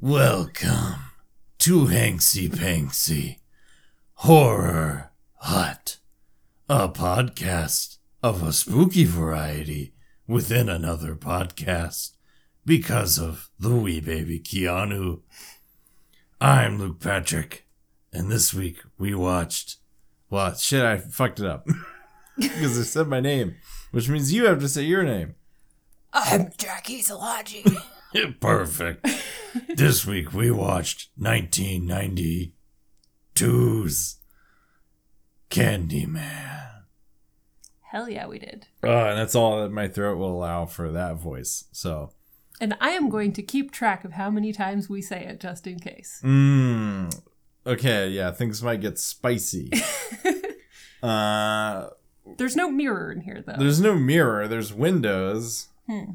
Welcome to Hanksy Panksy Horror Hut, a podcast of a spooky variety within another podcast because of the wee baby Keanu. I'm Luke Patrick, and this week we watched. Well, shit, I fucked it up because I said my name, which means you have to say your name. I'm Jackie Salaji. Perfect. this week we watched 1992's Candyman. Hell yeah, we did. Uh, and that's all that my throat will allow for that voice. So, And I am going to keep track of how many times we say it just in case. mm, okay, yeah, things might get spicy. uh, There's no mirror in here, though. there's no mirror. There's windows. Hmm.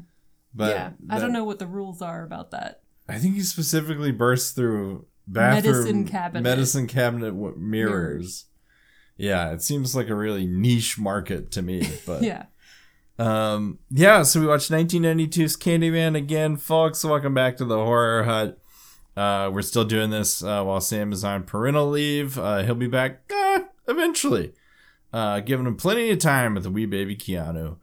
But yeah, I that- don't know what the rules are about that. I think he specifically burst through bathroom Medicine cabinet. medicine cabinet w- mirrors. Yeah, it seems like a really niche market to me, but Yeah. um, yeah. So we watched 1992's Candyman again, folks. Welcome back to the Horror Hut. Uh, we're still doing this uh, while Sam is on parental leave. Uh, he'll be back uh, eventually, uh, giving him plenty of time with the wee baby Keanu.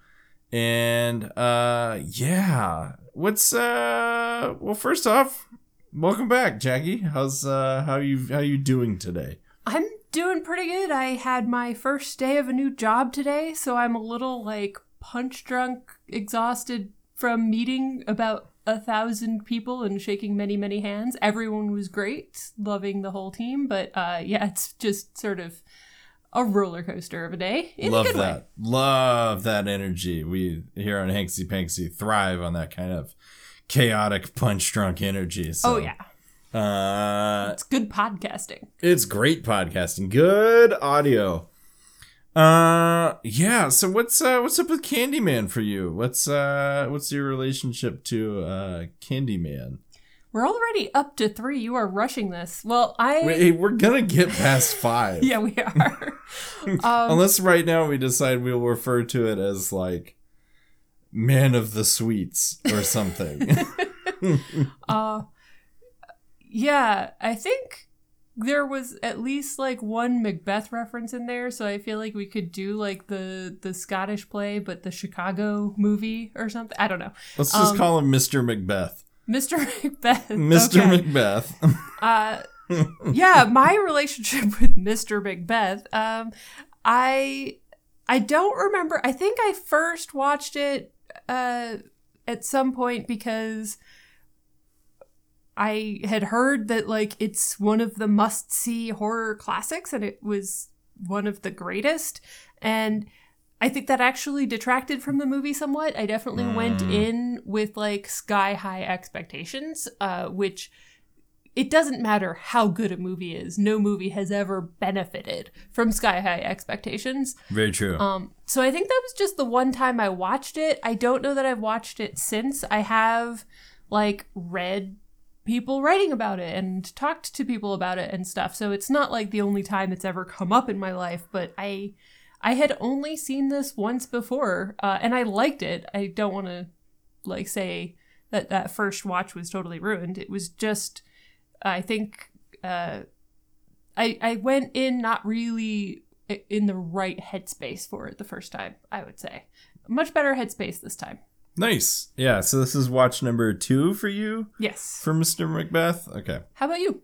And uh, yeah, what's uh? Well, first off, welcome back, Jackie. How's uh? How you how you doing today? I'm doing pretty good. I had my first day of a new job today, so I'm a little like punch drunk, exhausted from meeting about a thousand people and shaking many, many hands. Everyone was great, loving the whole team, but uh, yeah, it's just sort of a roller coaster of a day. In a Love way. that. Love that energy. We here on Hanksy Panksy thrive on that kind of chaotic punch drunk energy. So, oh yeah, Uh, it's good podcasting. it's great podcasting. Good audio. Uh yeah, so what's uh what's up with Candyman for you? What's uh what's your relationship to uh Candyman? We're already up to three. You are rushing this. Well, I Wait, we're gonna get past five. yeah, we are. um, Unless right now we decide we'll refer to it as like Man of the Sweets or something. Uh, yeah, I think there was at least like one Macbeth reference in there, so I feel like we could do like the the Scottish play, but the Chicago movie or something. I don't know. Let's just Um, call him Mr. Macbeth. Mr. Macbeth. Mr. okay. Macbeth. uh, yeah, my relationship with Mr. Macbeth. Um, I I don't remember. I think I first watched it uh, at some point because I had heard that like it's one of the must see horror classics, and it was one of the greatest. And I think that actually detracted from the movie somewhat. I definitely went Mm. in with like sky high expectations, uh, which it doesn't matter how good a movie is. No movie has ever benefited from sky high expectations. Very true. Um, so I think that was just the one time I watched it. I don't know that I've watched it since. I have like read people writing about it and talked to people about it and stuff. So it's not like the only time it's ever come up in my life, but I I had only seen this once before uh, and I liked it. I don't want to like say that that first watch was totally ruined. It was just I think uh I I went in not really in the right headspace for it the first time, I would say. Much better headspace this time. Nice. Yeah, so this is watch number two for you Yes. for Mr. Macbeth. Okay. How about you?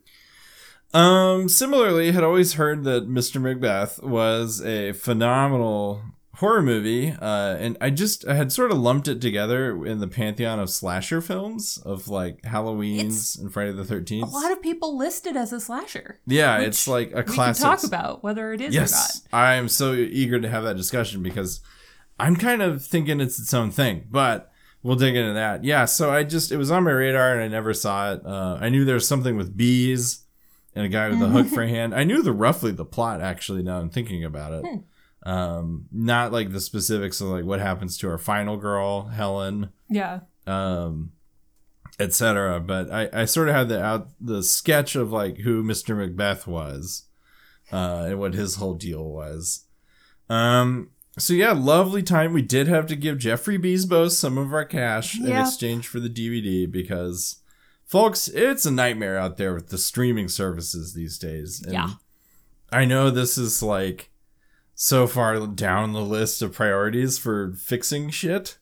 Um, similarly, had always heard that Mr. Macbeth was a phenomenal horror movie, uh, and I just I had sort of lumped it together in the pantheon of slasher films of like Halloween's and Friday the Thirteenth. A lot of people listed as a slasher. Yeah, it's like a We can classic. talk about whether it is or not. yes, I am so eager to have that discussion because I'm kind of thinking it's its own thing, but we'll dig into that. Yeah, so I just it was on my radar and I never saw it. Uh, I knew there was something with bees and a guy with a hook for a hand. I knew the roughly the plot actually. Now I'm thinking about it. Hmm. Um, not like the specifics of like what happens to our final girl, Helen, Yeah. um, etc. But I, I sort of had the out the sketch of like who Mr. Macbeth was, uh, and what his whole deal was. Um, so yeah, lovely time. We did have to give Jeffrey Bezos some of our cash in exchange for the DVD because, folks, it's a nightmare out there with the streaming services these days. And Yeah. I know this is like so far down the list of priorities for fixing shit.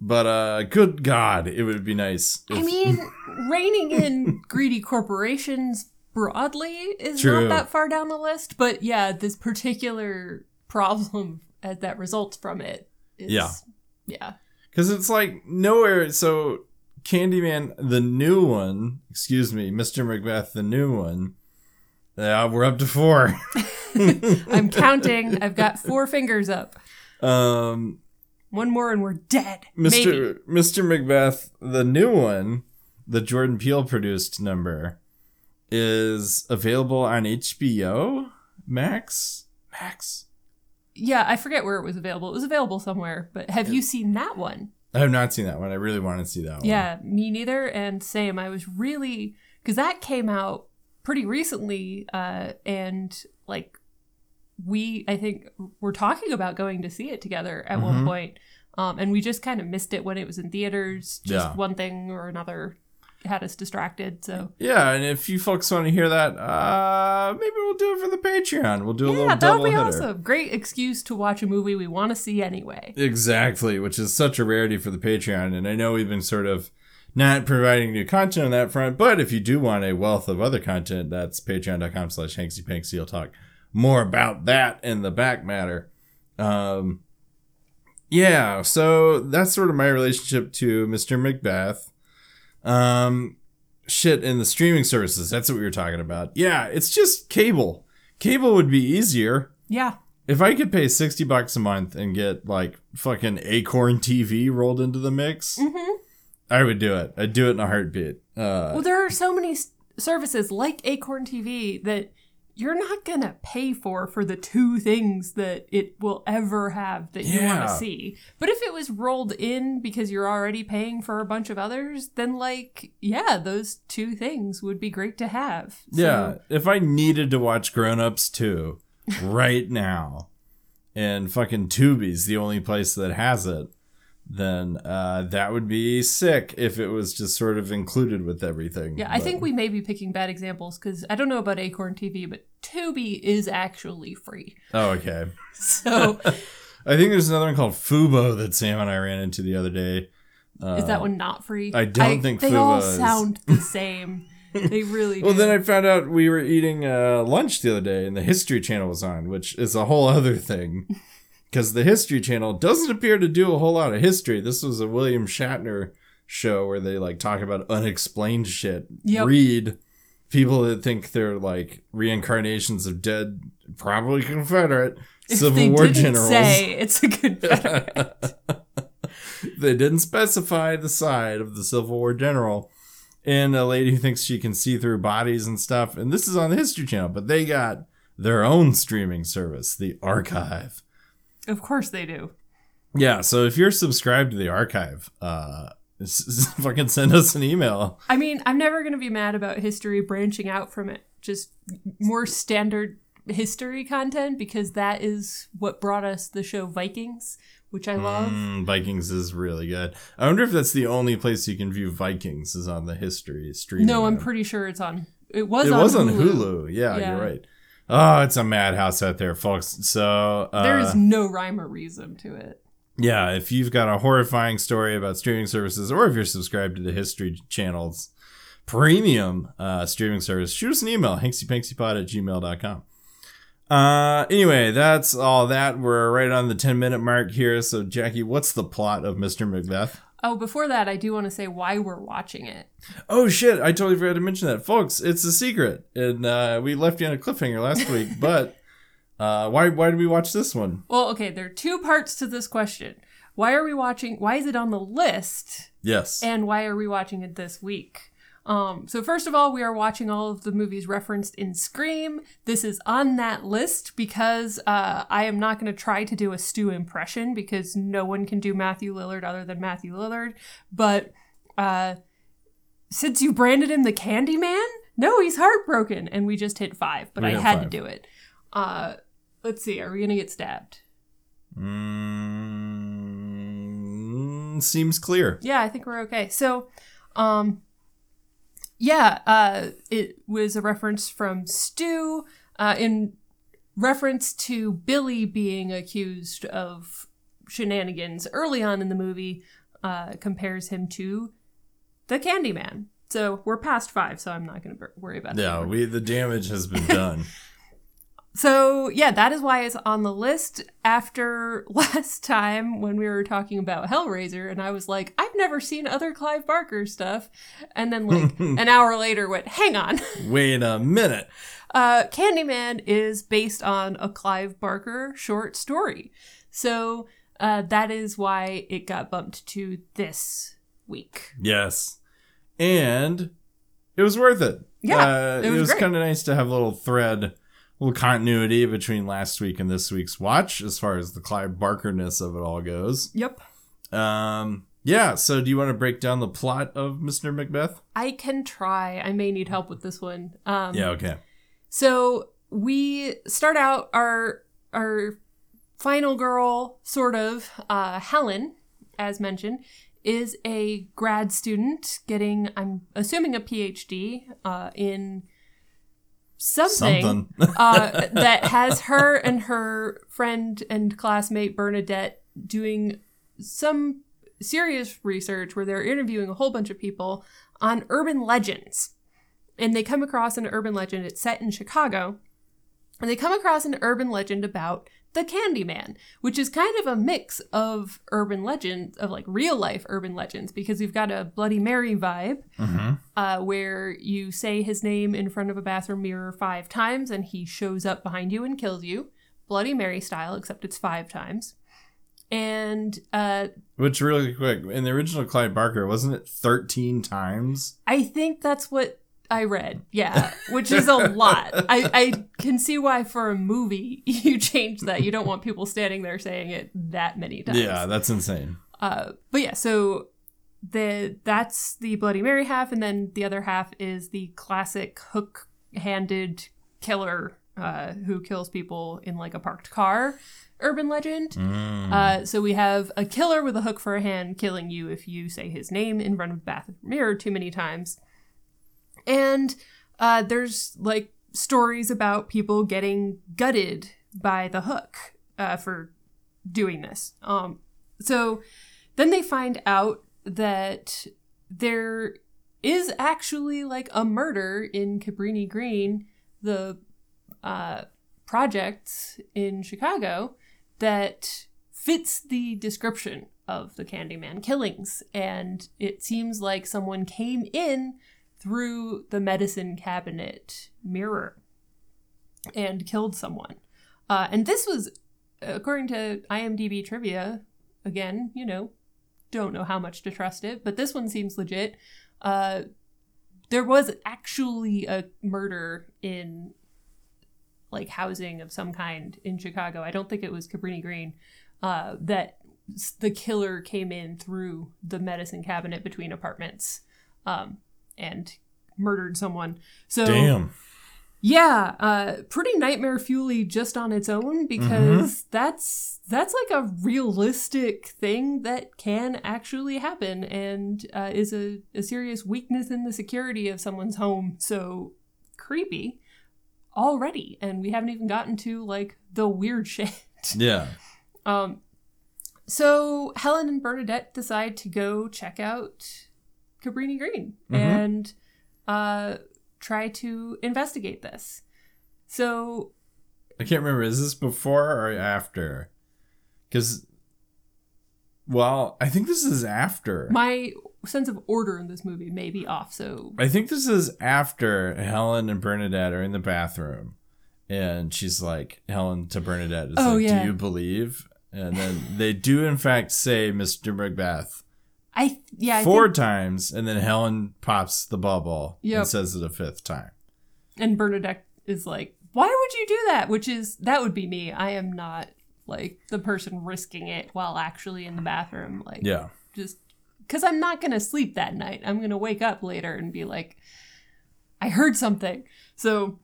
But uh good god, it would be nice. I mean, reining in greedy corporations broadly is True. not that far down the list, but yeah, this particular problem that results from it is Yeah. yeah. Cuz it's like nowhere so Candyman the new one, excuse me, Mr. Macbeth the new one. Yeah, we're up to 4. I'm counting. I've got four fingers up. um One more and we're dead. Mr. Maybe. Mr. Macbeth, the new one, the Jordan Peele produced number, is available on HBO Max. Max. Yeah, I forget where it was available. It was available somewhere, but have you seen that one? I have not seen that one. I really want to see that one. Yeah, me neither. And same. I was really because that came out pretty recently, uh, and like we, I think, were talking about going to see it together at one Mhm. point, um, and we just kind of missed it when it was in theaters. Just Yeah. one thing or another had us distracted. So Yeah, and if you folks want to hear that, uh, maybe we'll do it for the Patreon. We'll do a yeah, little that double would be awesome. Great excuse to watch a movie we want to see anyway. Exactly, which is such a rarity for the Patreon. And I know we've been sort of not providing new content on that front, but if you do want a wealth of other content, that's patreon.com slash hanksy You'll talk more about that in the back matter. Um, yeah, so that's sort of my relationship to Mr. Macbeth. Um, shit, in the streaming services, that's what we were talking about. Yeah, it's just cable. Cable would be easier. Yeah, If I could pay 60 bucks a month and get like fucking Acorn TV rolled into the mix, hmm I would do it. I'd do it in a heartbeat. Uh, Well, there are so many s- services like Acorn TV that you're not gonna pay for for the two things that it will ever have that you want to see. But if it was rolled in because you're already paying for a bunch of others, then like yeah, those two things would be great to have. So- yeah, if I needed to watch Grown Ups 2 right now, and fucking Tubi's the only place that has it, then uh, that would be sick if it was just sort of included with everything. Yeah, I think we may be picking bad examples because I don't know about Acorn TV, but Tubi is actually free. Oh, okay. So I think there's another one called Fubo that Sam and I ran into the other day. Uh, is that one not free? I don't think they all is. sound the same. They really Well, do. then I found out we were eating uh, lunch the other day, and the History Channel was on, which is a whole other thing. Because the History Channel doesn't appear to do a whole lot of history. This was a William Shatner show where they like talk about unexplained shit. Yep. Read people that think they're like reincarnations of dead, probably Confederate if Civil they War didn't generals. say it's a Confederate. they didn't specify the side of the Civil War general. And a lady who thinks she can see through bodies and stuff. And this is on the History Channel, but they got their own streaming service, the Archive. Of course they do. Yeah, so if you're subscribed to the Archive, uh, fucking send us an email. I mean, I'm never going to be mad about history branching out from it. Just more standard history content because that is what brought us the show Vikings, which I love. Mm, Vikings is really good. I wonder if that's the only place you can view Vikings is on the History stream. No, I'm pretty sure it's on. It was It on was on Hulu. Hulu. Yeah, Yeah. you're right. Oh, it's a madhouse out there, folks. So uh, There is no rhyme or reason to it. Yeah, if you've got a horrifying story about streaming services, or if you're subscribed to the History Channel's premium uh, streaming service, shoot us an email, hanksypanksypod at gmail.com. Uh, anyway, that's all that. We're right on the 10 minute mark here. So, Jackie, what's the plot of Mr. Macbeth? Oh, before that, I do want to say why we're watching it. Oh, shit. I totally forgot to mention that. Folks, it's a secret. And uh, we left you on a cliffhanger last week, but uh, why, why did we watch this one? Well, okay, there are two parts to this question. Why are we watching? Why is it on the list? Yes. And why are we watching it this week? Um, so first of all, we are watching all of the movies referenced in Scream. This is on that list because uh, I am not going to try to do a Stu impression because no one can do Matthew Lillard other than Matthew Lillard. But uh, since you branded him the Candyman, no, he's heartbroken, and we just hit five. But We I had five. to do it. Uh, let's see. Are we gonna get stabbed? Mm, seems clear. Yeah, I think we're okay. So, um, yeah, uh, it was a reference from Stu uh, in reference to Billy being accused of shenanigans early on in the movie. Uh, compares him to the Candyman. So we're past five, so I'm not going to worry about it. Yeah, anymore. we the damage has been done. So yeah, that is why it's on the list. After last time when we were talking about Hellraiser, and I was like, I've never seen other Clive Barker stuff, and then like an hour later went, hang on, Wait a minute. uh, Candyman is based on a Clive Barker short story, so uh, that is why it got bumped to this week. Yes. And it was worth it. Yeah, Uh, it was was kind of nice to have a little thread, little continuity between last week and this week's watch as far as the Clive Barker-ness of it all goes. Yep. Um, yeah, so do you want to break down the plot of Mr. Macbeth? I can try. I may need help with this one. Um, Yeah, okay. So we start out our our final girl, sort of, uh, Helen, as mentioned, is a grad student getting, I'm assuming, a PhD uh, in something, Something. uh, that has her and her friend and classmate Bernadette doing some serious research where they're interviewing a whole bunch of people on urban legends. And they come across an urban legend, it's set in Chicago, and they come across an urban legend about the Candyman, which is kind of a mix of urban legends, of like real life urban legends, because we've got a Bloody Mary vibe mm-hmm. uh, where you say his name in front of a bathroom mirror five times and he shows up behind you and kills you. Bloody Mary style, except it's five times. And uh, Which, really quick, in the original Clive Barker, wasn't it 13 times? I think that's what I read. Yeah, which is a lot. I, I can see why for a movie you change that. You don't want people standing there saying it that many times. Yeah, that's insane. Uh, but yeah, so the that's the Bloody Mary half, and then the other half is the classic hook-handed killer uh, who kills people in like a parked car urban legend. Mm. Uh, so we have a killer with a hook for a hand killing you if you say his name in front of a bathroom mirror too many times. And uh, there's like stories about people getting gutted by the hook uh, for doing this. Um, so then they find out that there is actually like a murder in Cabrini Green, the uh, project in Chicago that fits the description of the Candyman killings. And it seems like someone came in through the medicine cabinet mirror and killed someone. Uh, and this was, according to IMDb trivia, again, you know, don't know how much to trust it, but this one seems legit. Uh, there was actually a murder in like housing of some kind in Chicago. I don't think it was Cabrini Green. Uh, that the killer came in through the medicine cabinet between apartments, um, and murdered someone. So Damn. yeah, uh, pretty nightmare fuely just on its own because that's that's like a realistic thing that can actually happen and uh, is a, a serious weakness in the security of someone's home. So creepy already, and we haven't even gotten to like the weird shit. Yeah. Um, so Helen and Bernadette decide to go check out Cabrini Green Mhm. and uh, try to investigate this. So I can't remember. Is this before or after? Because, well, I think this is after. my sense of order in this movie may be off. So I think this is after Helen and Bernadette are in the bathroom. And she's like, Helen to Bernadette is Oh, like, yeah. Do you believe? And then they do, in fact, say Mr. Macbeth I yeah, I four think, times, and then Helen pops the bubble Yep. and says it a fifth time. and Bernadette is like, "Why would you do that?" Which is that would be me. I am not like the person risking it while actually in the bathroom. Like, Yeah. just because I'm not gonna sleep that night. I'm gonna wake up later and be like, I heard something. So,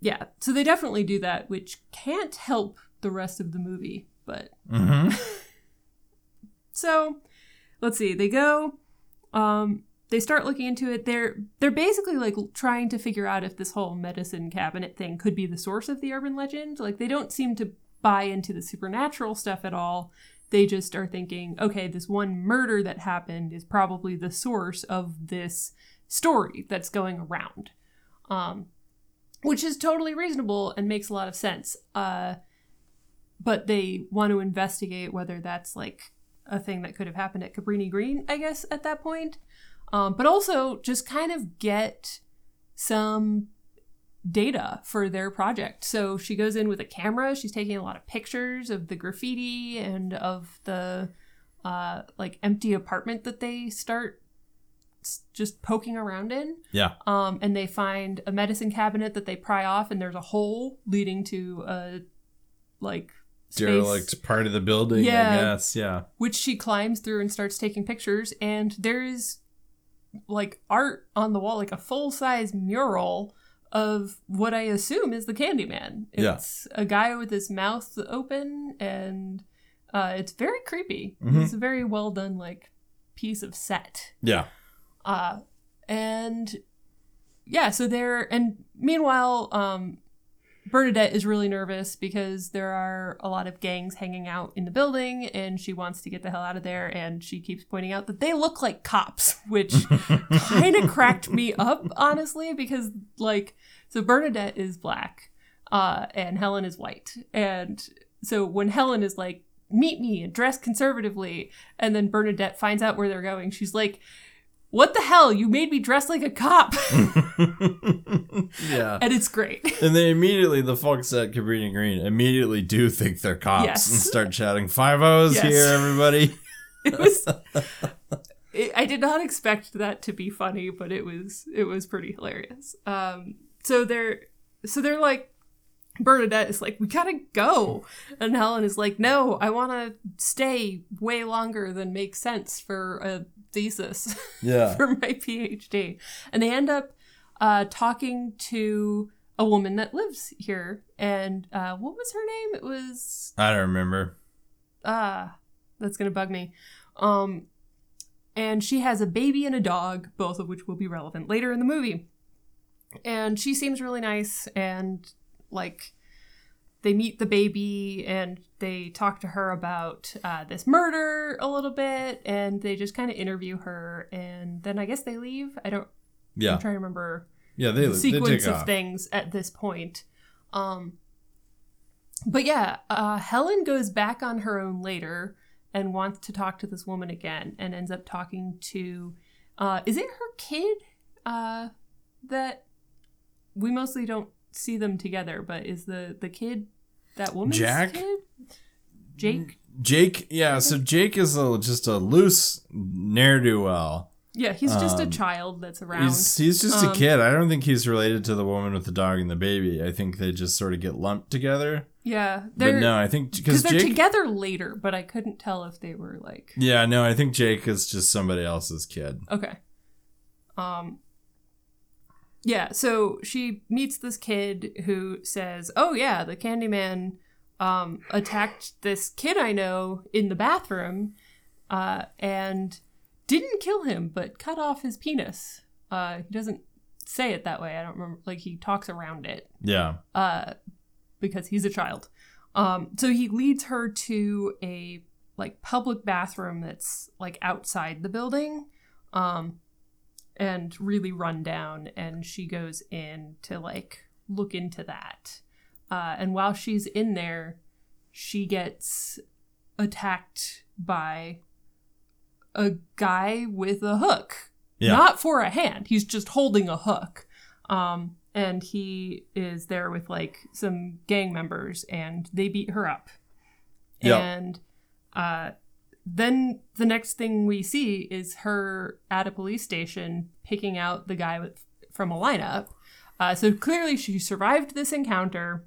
yeah. So they definitely do that, which can't help the rest of the movie. But Mm-hmm. so let's see. They go. Um, they start looking into it. They're they're basically like trying to figure out if this whole medicine cabinet thing could be the source of the urban legend. Like they don't seem to buy into the supernatural stuff at all. They just are thinking, okay, this one murder that happened is probably the source of this story that's going around. Um, which is totally reasonable and makes a lot of sense. Uh, but they want to investigate whether that's like a thing that could have happened at Cabrini Green, I guess, at that point. Um, but also just kind of get some data for their project. So she goes in with a camera. She's taking a lot of pictures of the graffiti and of the uh, like empty apartment that they start just poking around in. Yeah. Um, and they find a medicine cabinet that they pry off, and there's a hole leading to a like Derelict part of the building, Yeah. I guess. Yeah. which she climbs through and starts taking pictures and there is like art on the wall like a full size mural of what i assume is the candyman Yeah. it's a guy with his mouth open and uh, it's very creepy Mhm. it's a very well done like piece of set Yeah. uh, and yeah, so they're and meanwhile, um, Bernadette is really nervous because there are a lot of gangs hanging out in the building, and she wants to get the hell out of there. And she keeps pointing out that they look like cops, which kind of cracked me up, honestly, because like, so Bernadette is black, uh, and Helen is white, and so when Helen is like, "Meet me and dress conservatively," and then Bernadette finds out where they're going, she's like. What the hell? You made me dress like a cop. yeah. and it's great. And they immediately, the folks at Cabrini Green immediately do think they're cops Yes. and start shouting, Five O's Yes. here, everybody. It was it, I did not expect that to be funny, but it was it was pretty hilarious. Um so they're so they're like Bernadette is like, we gotta go. And Helen is like, no, I wanna stay way longer than makes sense for a thesis. Yeah. for my PhD. And they end up uh, talking to a woman that lives here. And uh, what was her name? It was I don't remember. ah, that's gonna bug me. Um, and she has a baby and a dog, both of which will be relevant later in the movie. And she seems really nice, and like they meet the baby and they talk to her about uh, this murder a little bit, and they just kind of interview her, and then I guess they leave. I don't. Yeah. I'm trying to remember Yeah, they, the they sequence take of off. things at this point. Um, but yeah, uh, Helen goes back on her own later and wants to talk to this woman again, and ends up talking to. Uh, is it her kid? Uh, that we mostly don't see them together, but is the the kid that woman's Jack? kid? Jake. Jake, yeah, so Jake is a, just a loose ne'er do well. Yeah, he's just a Um, child that's around. He's, he's just Um, a kid. I don't think he's related to the woman with the dog and the baby. I think they just sort of get lumped together. yeah, But no, I think because because they're Jake. together later, but I couldn't tell if they were like yeah, no, I think Jake is just somebody else's kid. Okay. Um Yeah, so she meets this kid who says, "Oh yeah, the Candyman um attacked this kid I know in the bathroom uh and didn't kill him, but cut off his penis." Uh he doesn't say it that way. I don't remember like he talks around it Yeah. uh, because he's a child. Um, so he leads her to a like public bathroom that's like outside the building, um, and really run down. And she goes in to like look into that. Uh, and while she's in there, she gets attacked by a guy with a hook. Yeah. Not for a hand. He's just holding a hook. Um, and he is there with like some gang members and they beat her up. Yep. And uh, then the next thing we see is her at a police station picking out the guy with, from a lineup. Uh, so clearly she survived this encounter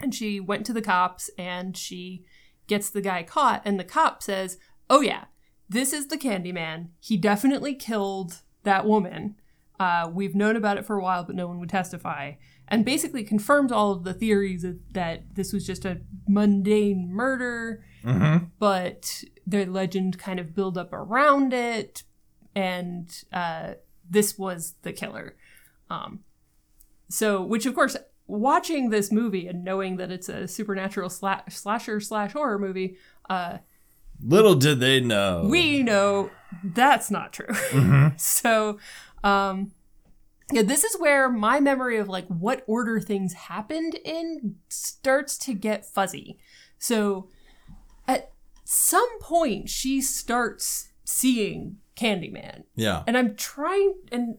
and she went to the cops and she gets the guy caught. And the cop says, Oh, yeah, this is the Candyman. He definitely killed that woman. Uh, we've known about it for a while, but no one would testify. And basically confirms all of the theories that, that this was just a mundane murder, Mm-hmm. but the legend kind of build up around it, and uh, this was the killer. Um, so, which of course, watching this movie and knowing that it's a supernatural sla- slasher slash horror movie, uh, Little did they know. we know that's not true. so, um, yeah, this is where my memory of like what order things happened in starts to get fuzzy. So, at some point, she starts seeing Candyman, Yeah. and I'm trying, and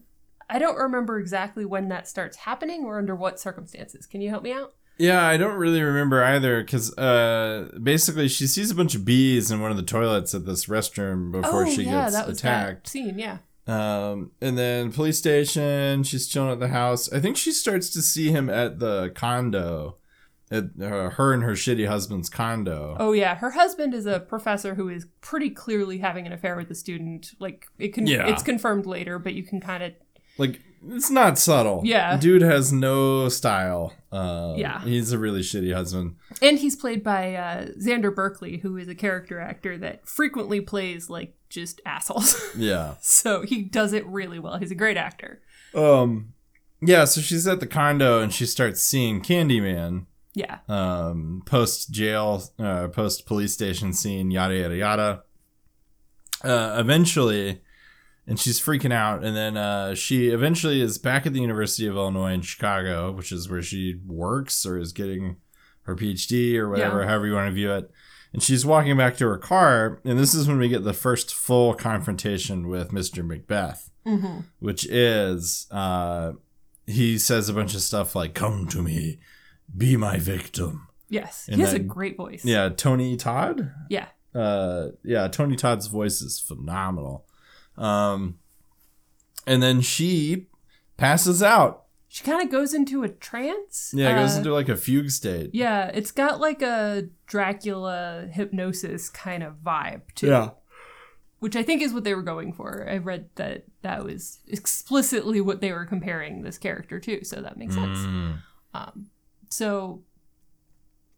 I don't remember exactly when that starts happening or under what circumstances. Can you help me out? Yeah, I don't really remember either because uh, basically she sees a bunch of bees in one of the toilets at this restroom before she gets Oh, that that attacked. scene. Yeah. Um, and then police station, she's chilling at the house. I think she starts to see him at the condo, at uh, her and her shitty husband's condo. Oh yeah, her husband is a professor who is pretty clearly having an affair with a student. Like it can, Yeah. it's confirmed later, but you can kind of Like it's not subtle. Yeah. dude has no style. Uh, Yeah. he's a really shitty husband. and he's played by uh, Xander Berkeley, who is a character actor that frequently plays like just assholes. Yeah. so he does it really well. He's a great actor. Um. Yeah. So she's at the condo and she starts seeing Candyman. Yeah, um, post jail, uh, post police station scene, yada yada yada. Uh, eventually, and she's freaking out, and then uh, she eventually is back at the University of Illinois in Chicago, which is where she works or is getting her PhD or whatever, Yeah. however you want to view it. And she's walking back to her car, and this is when we get the first full confrontation with Mr. Macbeth, hmm which is uh, he says a bunch of stuff like "Come to me, be my victim." yes, And he has a great voice. Yeah, Tony Todd. yeah, Uh, yeah, Tony Todd's voice is phenomenal. Um, and then she passes out. she kind of goes into a trance. Yeah, goes Uh, into like a fugue state. Yeah, it's got like a Dracula hypnosis kind of vibe too. Yeah. Which I think is what they were going for. I read that that was explicitly what they were comparing this character to, so that makes sense. Mm. Um, so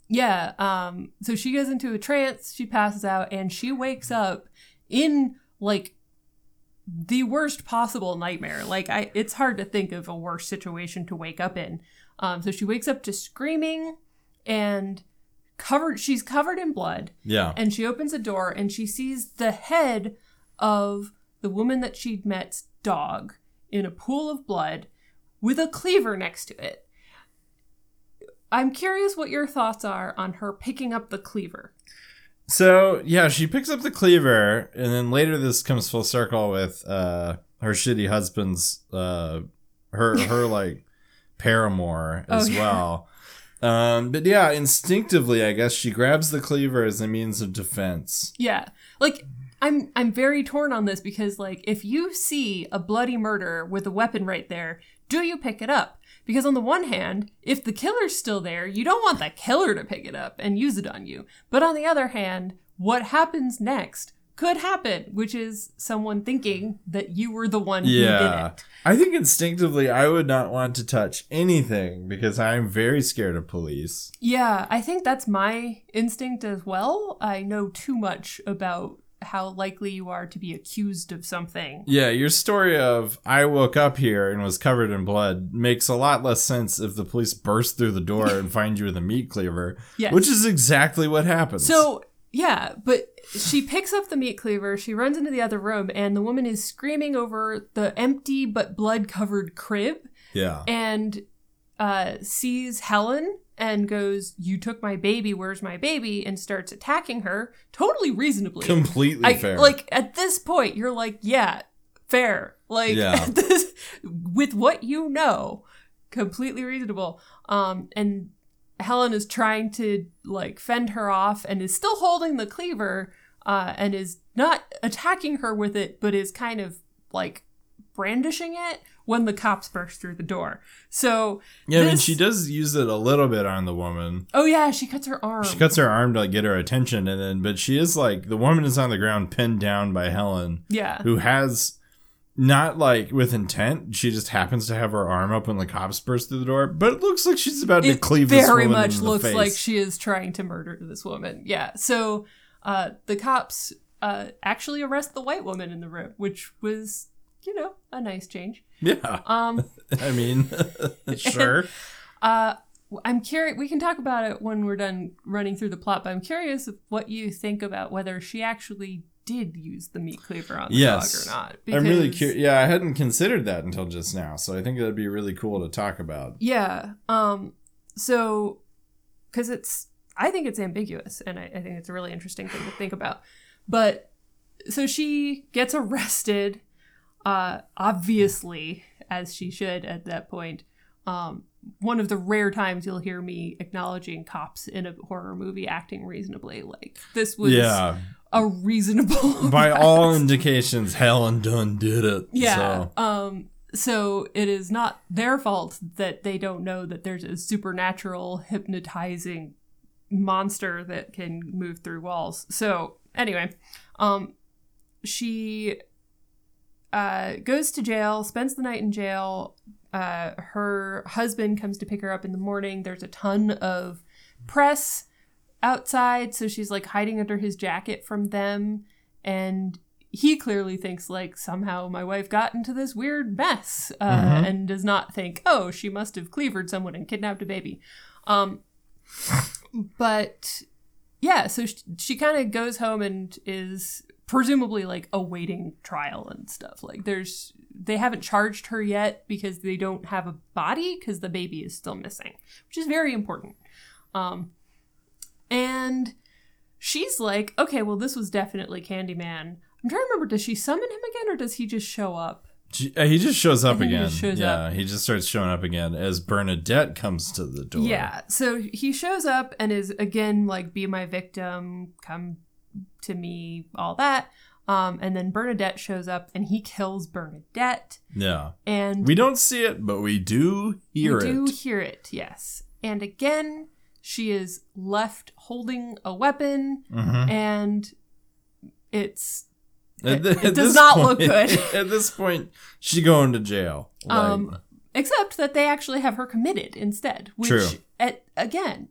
yeah, um, so she goes into a trance, she passes out, and she wakes up in like the worst possible nightmare. Like I, it's hard to think of a worse situation to wake up in. Um, so she wakes up to screaming and covered. She's covered in blood Yeah. and she opens a door and she sees the head of the woman that she'd met's dog in a pool of blood with a cleaver next to it. I'm curious what your thoughts are on her picking up the cleaver. So yeah, she picks up the cleaver, and then later this comes full circle with uh, her shitty husband's uh, her her like paramour as Oh, yeah. well. Um, but yeah, instinctively, I guess she grabs the cleaver as a means of defense. Yeah. Like I'm I'm very torn on this because like if you see a bloody murder with a weapon right there, do you pick it up? Because on the one hand, if the killer's still there, you don't want the killer to pick it up and use it on you. But on the other hand, what happens next could happen, which is someone thinking that you were the one who did Yeah. it. I think instinctively I would not want to touch anything because I'm very scared of police. Yeah, I think that's my instinct as well. I know too much about how likely you are to be accused of something. Yeah, your story of I woke up here and was covered in blood makes a lot less sense if the police burst through the door and find you with a meat cleaver, Yes. which is exactly what happens. So yeah, but she picks up the meat cleaver, she runs into the other room, and the woman is screaming over the empty but blood covered crib yeah, and uh, sees Helen and goes, You took my baby, where's my baby? and starts attacking her totally reasonably. completely I, fair. Like at this point, you're like, Yeah, fair. Like Yeah. this, with what you know, completely reasonable. Um, and Helen is trying to like fend her off and is still holding the cleaver. uh, and is not attacking her with it, but is kind of like brandishing it when the cops burst through the door. So Yeah, I mean, she does use it a little bit on the woman. Oh yeah, she cuts her arm. She cuts her arm to like get her attention, and then, but she is like the woman is on the ground, pinned down by Helen, yeah. who has not like with intent. She just happens to have her arm up when the cops burst through the door, but it looks like she's about to cleave this very much looks face. like she is trying to murder this woman. Yeah. So uh, the cops uh, actually arrest the white woman in the room, which was, you know, a nice change. yeah. Um, I mean, sure. uh, I'm curious. We can talk about it when we're done running through the plot, but I'm curious what you think about whether she actually did use the meat cleaver on the Yes. dog or not. I'm really curious. Yeah, I hadn't considered that until just now, so I think that'd be really cool to talk about. Yeah. Um. So, because it's, I think it's ambiguous, and I, I think it's a really interesting thing to think about. But so she gets arrested, uh, obviously, as she should at that point. Um, one of the rare times you'll hear me acknowledging cops in a horror movie acting reasonably. Like this was yeah, a reasonable. by all arrest. indications, Helen Dunn did it. Yeah. So. Um so it is not their fault that they don't know that there's a supernatural hypnotizing monster that can move through walls. So anyway, um she uh goes to jail, spends the night in jail. Uh her husband comes to pick her up in the morning. There's a ton of press outside, so she's like hiding under his jacket from them and he clearly thinks like somehow my wife got into this weird mess uh, Mhm. and does not think oh she must have cleavered someone and kidnapped a baby um but yeah so she, she kind of goes home and is presumably like awaiting trial and stuff like there's they haven't charged her yet because they don't have a body because the baby is still missing which is very important um and she's like okay well this was definitely candyman i'm trying to remember does she summon him again or does he just show up uh, he just shows up think he again. shows yeah, up. he just starts showing up again as Bernadette comes to the door. Yeah. So he shows up and is again like, be my victim, come to me, all that. Um, and then Bernadette shows up and he kills Bernadette. yeah. And We don't see it, but we do hear it. we do hear it, yes. And again, she is left holding a weapon Mhm. and it's it- th- it does not look good. at this point, she going to jail. Like, Um, except that they actually have her committed instead, which True. at again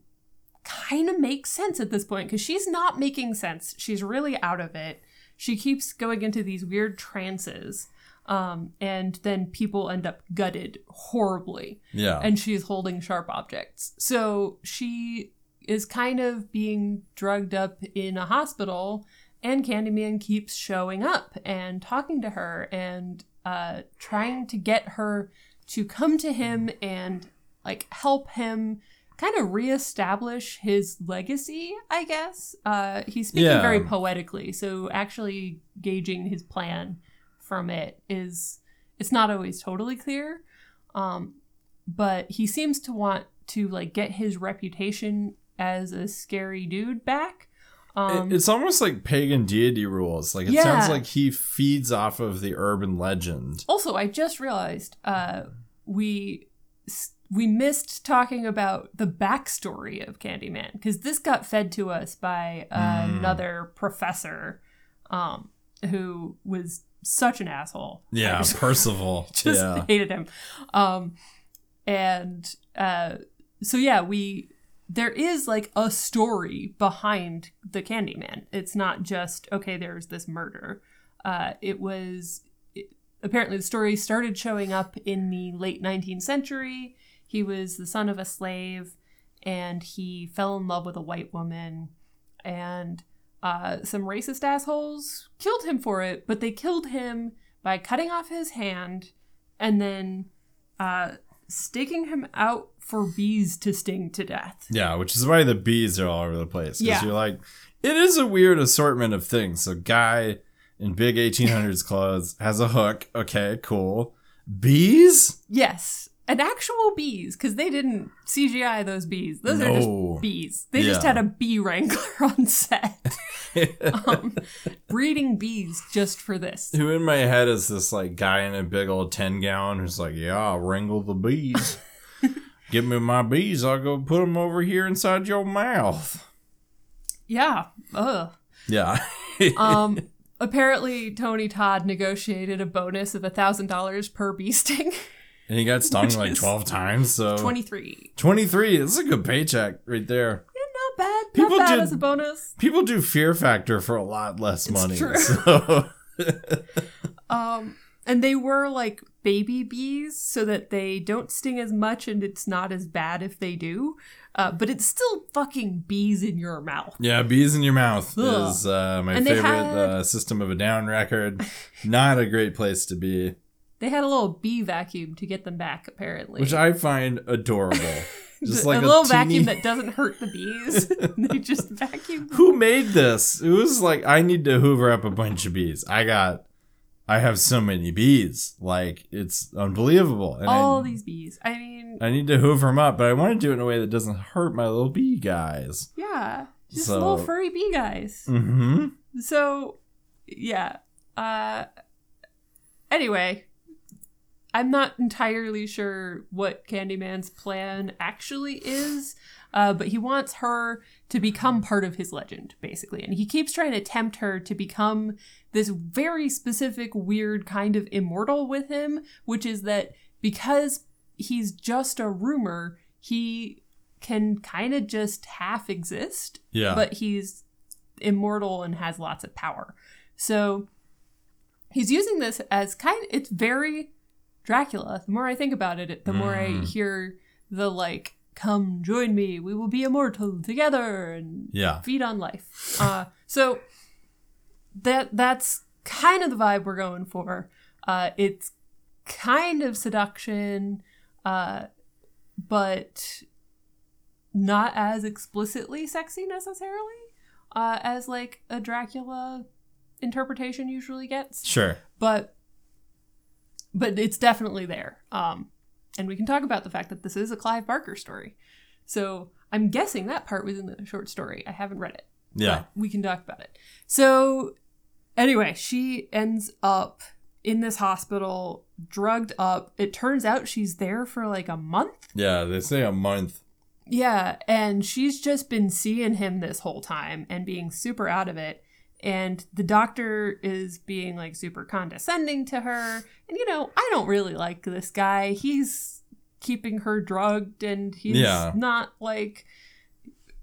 kind of makes sense at this point because she's not making sense. She's really out of it. She keeps going into these weird trances, um, and then people end up gutted horribly, yeah. and she's holding sharp objects. So she is kind of being drugged up in a hospital, and Candyman keeps showing up and talking to her and uh, trying to get her to come to him and like help him kind of reestablish his legacy, I guess. Uh, he's speaking Yeah. very poetically, so actually gauging his plan from it is it's not always totally clear. Um, but he seems to want to like get his reputation as a scary dude back. Um, It- it's almost like pagan deity rules. Like it Yeah. sounds like he feeds off of the urban legend. Also, I just realized uh, we we missed talking about the backstory of Candyman because this got fed to us by Mm. another professor um, who was such an asshole. Yeah, just- Percival. just yeah. hated him. Um, and uh, so yeah, we there is like a story behind the Candyman. It's not just okay. There's this murder. Uh, it was it, apparently the story started showing up in the late 19th century. He was the son of a slave, and he fell in love with a white woman, and uh, some racist assholes killed him for it. But they killed him by cutting off his hand and then uh, staking him out for bees to sting to death. Yeah, which is why the bees are all over the place. Because Yeah. you're like, it is a weird assortment of things. So, guy in big 1800s clothes has a hook. Okay, cool. Bees? Yes. And actual bees because they didn't CGI those bees. Those are just bees. They just had a bee wrangler on set, um, breeding bees just for this. Who in my head is this like guy in a big old 10 gallon who's like, yeah, I'll wrangle the bees. Give me my bees. I'll go put them over here inside your mouth. Yeah. Ugh. Yeah. Um. apparently, Tony Todd negotiated a bonus of a thousand dollars per bee sting. And he got stung like 12 times. So Twenty three. 23. This is a good paycheck right there. Yeah, Not bad. People not bad did- as a bonus. People do Fear Factor for a lot less It's money. true. So. Um, and they were like baby bees, so that they don't sting as much, and it's not as bad if they do. Uh, but it's still fucking bees in your mouth. Yeah, bees in your mouth Ugh. is uh, my And favorite had- uh, System of a Down record. Not a great place to be, They had a little bee vacuum to get them back, apparently. which I find adorable. Just a like a, little teeny- vacuum that doesn't hurt the bees. they just vacuum. Who made this? It was like I need to hoover up a bunch of bees. I got, I have so many bees. Like it's unbelievable. And All I, these bees. I mean, I need to hoover them up, but I want to do it in a way that doesn't hurt my little bee guys. yeah, just So- little furry bee guys. Mm-hmm. So, yeah. Uh anyway, I'm not entirely sure what Candyman's plan actually is, uh, but he wants her to become part of his legend, basically. And he keeps trying to tempt her to become this very specific, weird kind of immortal with him, which is that because he's just a rumor, he can kind of just half exist Yeah. but he's immortal and has lots of power. So he's using this as kind it's very Dracula. The more I think about it, the more I Mm. hear the like come join me, we will be immortal together and yeah. feed on life. Uh so that that's kind of the vibe we're going for. Uh it's kind of seduction uh but not as explicitly sexy necessarily uh, as like a Dracula interpretation usually gets, Sure. but but it's definitely there. Um, and we can talk about the fact that this is a Clive Barker story. So I'm guessing that part was in the short story. I haven't read it. Yeah. we can talk about it. So anyway, she ends up in this hospital, drugged up. It turns out she's there for like a month. Yeah. They say a month. Yeah, and she's just been seeing him this whole time and being super out of it. And the doctor is being like super condescending to her. And you know, I don't really like this guy. He's keeping her drugged and he's Yeah. not like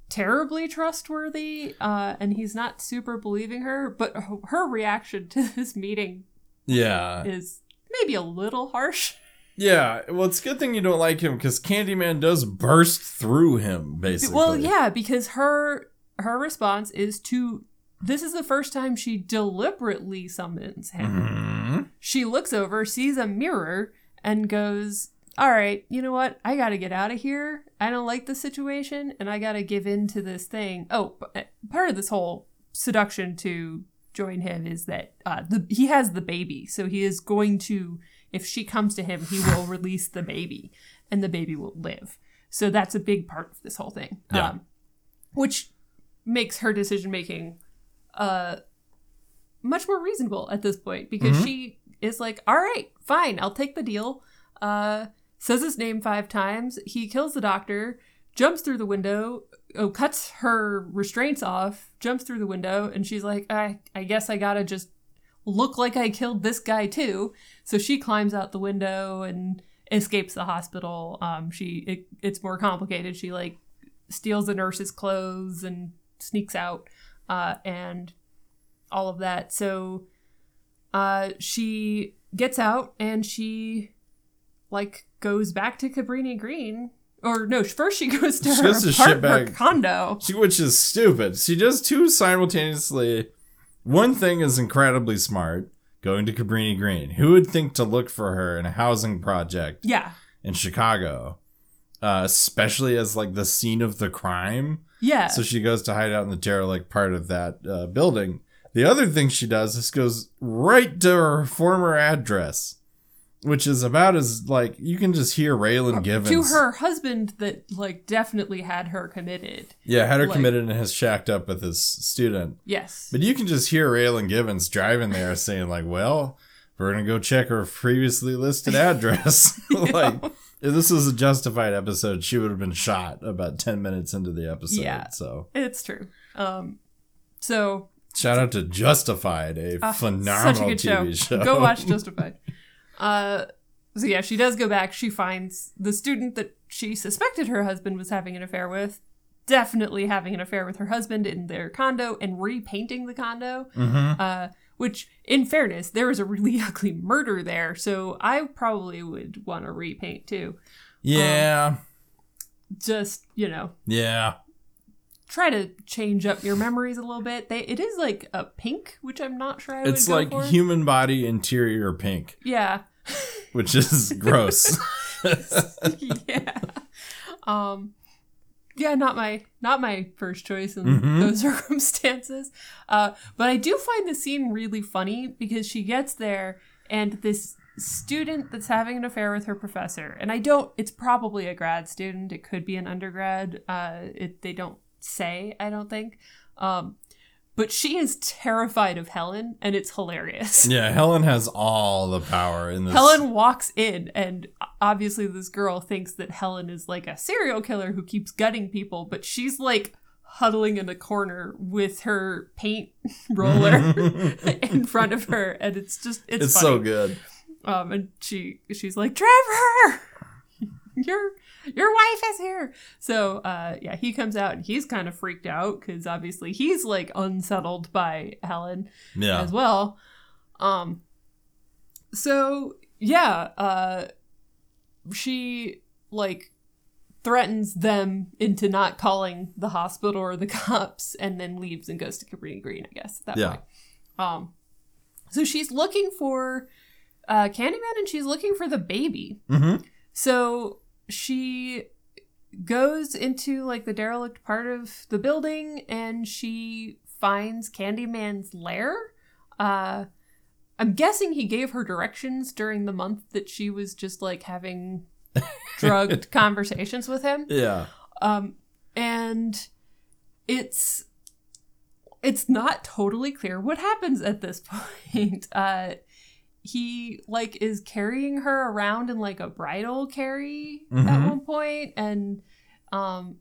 terribly trustworthy uh and he's not super believing her but her- reaction to this meeting Yeah. is maybe a little harsh Yeah, well, it's a good thing you don't like him because Candyman does burst through him, basically. Well, yeah, because her her response is to this is the first time she deliberately summons him. hmm She looks over, sees a mirror, and goes, All right, you know what? I got to get out of here. I don't like the situation, and I got to give in to this thing. Oh, part of this whole seduction to join him is that uh, the, he has the baby. So he is going to, if she comes to him, he will release the baby, and the baby will live. So that's a big part of this whole thing. Yeah. Um, which makes her decision making uh much more reasonable at this point because Mhm. she is like, all right, fine, I'll take the deal. Uh, says his name five times. He kills the doctor, jumps through the window, oh, cuts her restraints off, jumps through the window, and she's like, I, I guess I gotta just look like I killed this guy too. So she climbs out the window and escapes the hospital. Um, she it, it's more complicated. She like steals the nurse's clothes and sneaks out, uh, and all of that. So uh, she gets out and she like goes back to Cabrini Green. Or no, first she goes to She her, goes her condo. She, which is stupid. She does two simultaneously. One thing is incredibly smart, going to Cabrini Green. Who would think to look for her in a housing project Yeah, in Chicago, uh, especially as like the scene of the crime? Yeah. So she goes to hide out in the derelict part of that uh, building. The other thing she does is goes right to her former address which is about as like you can just hear Raylan Givens to her husband that like definitely had her committed. Yeah, had her like- committed and has shacked up with his student. Yes. But you can just hear Raylan Givens driving there saying, like, well, we're gonna go check her previously listed address. like if this was a justified episode, she would have been shot about ten minutes into the episode. Yeah. So It's true. Um so shout out to Justified, a uh, phenomenal such a good TV show. show. Go watch Justified. Uh so yeah, she does go back. She finds the student that she suspected her husband was having an affair with, definitely having an affair with her husband in their condo and repainting the condo. Mhm. Uh, which, in fairness, there was a really ugly murder there, so I probably would want to repaint too. Yeah. Just you know, yeah. try to change up your memories a little bit. They it is like a pink, which I'm not sure I would It's like human body interior pink, yeah, which is gross. yeah. Um, yeah, not my not my first choice in Mhm. those circumstances. Uh, but I do find the scene really funny because she gets there and this student that's having an affair with her professor, and I don't. It's probably a grad student. It could be an undergrad. Uh, it they don't say. I don't think. Um, but she is terrified of Helen, and it's hilarious. yeah, Helen has all the power in this. Helen walks in, and obviously, this girl thinks that Helen is like a serial killer who keeps gutting people, but she's like huddling in a corner with her paint roller in front of her, and it's just it's, it's so good. Um, and she she's like Trevor, your your wife is here. So uh, yeah, he comes out and he's kind of freaked out because obviously he's like unsettled by Helen Yeah. as well. Um so yeah, uh she like threatens them into not calling the hospital or the cops and then leaves and goes to Cabrini Green, I guess, at that Yeah. point. Um so she's looking for uh Candyman and she's looking for the baby. Mm-hmm. So she goes into like the derelict part of the building and she finds Candyman's lair. Uh I'm guessing he gave her directions during the month that she was just like having drugged conversations with him. Yeah. Um and it's it's not totally clear what happens at this point. Uh he like is carrying her around in like a bridal carry at Mhm. one point and um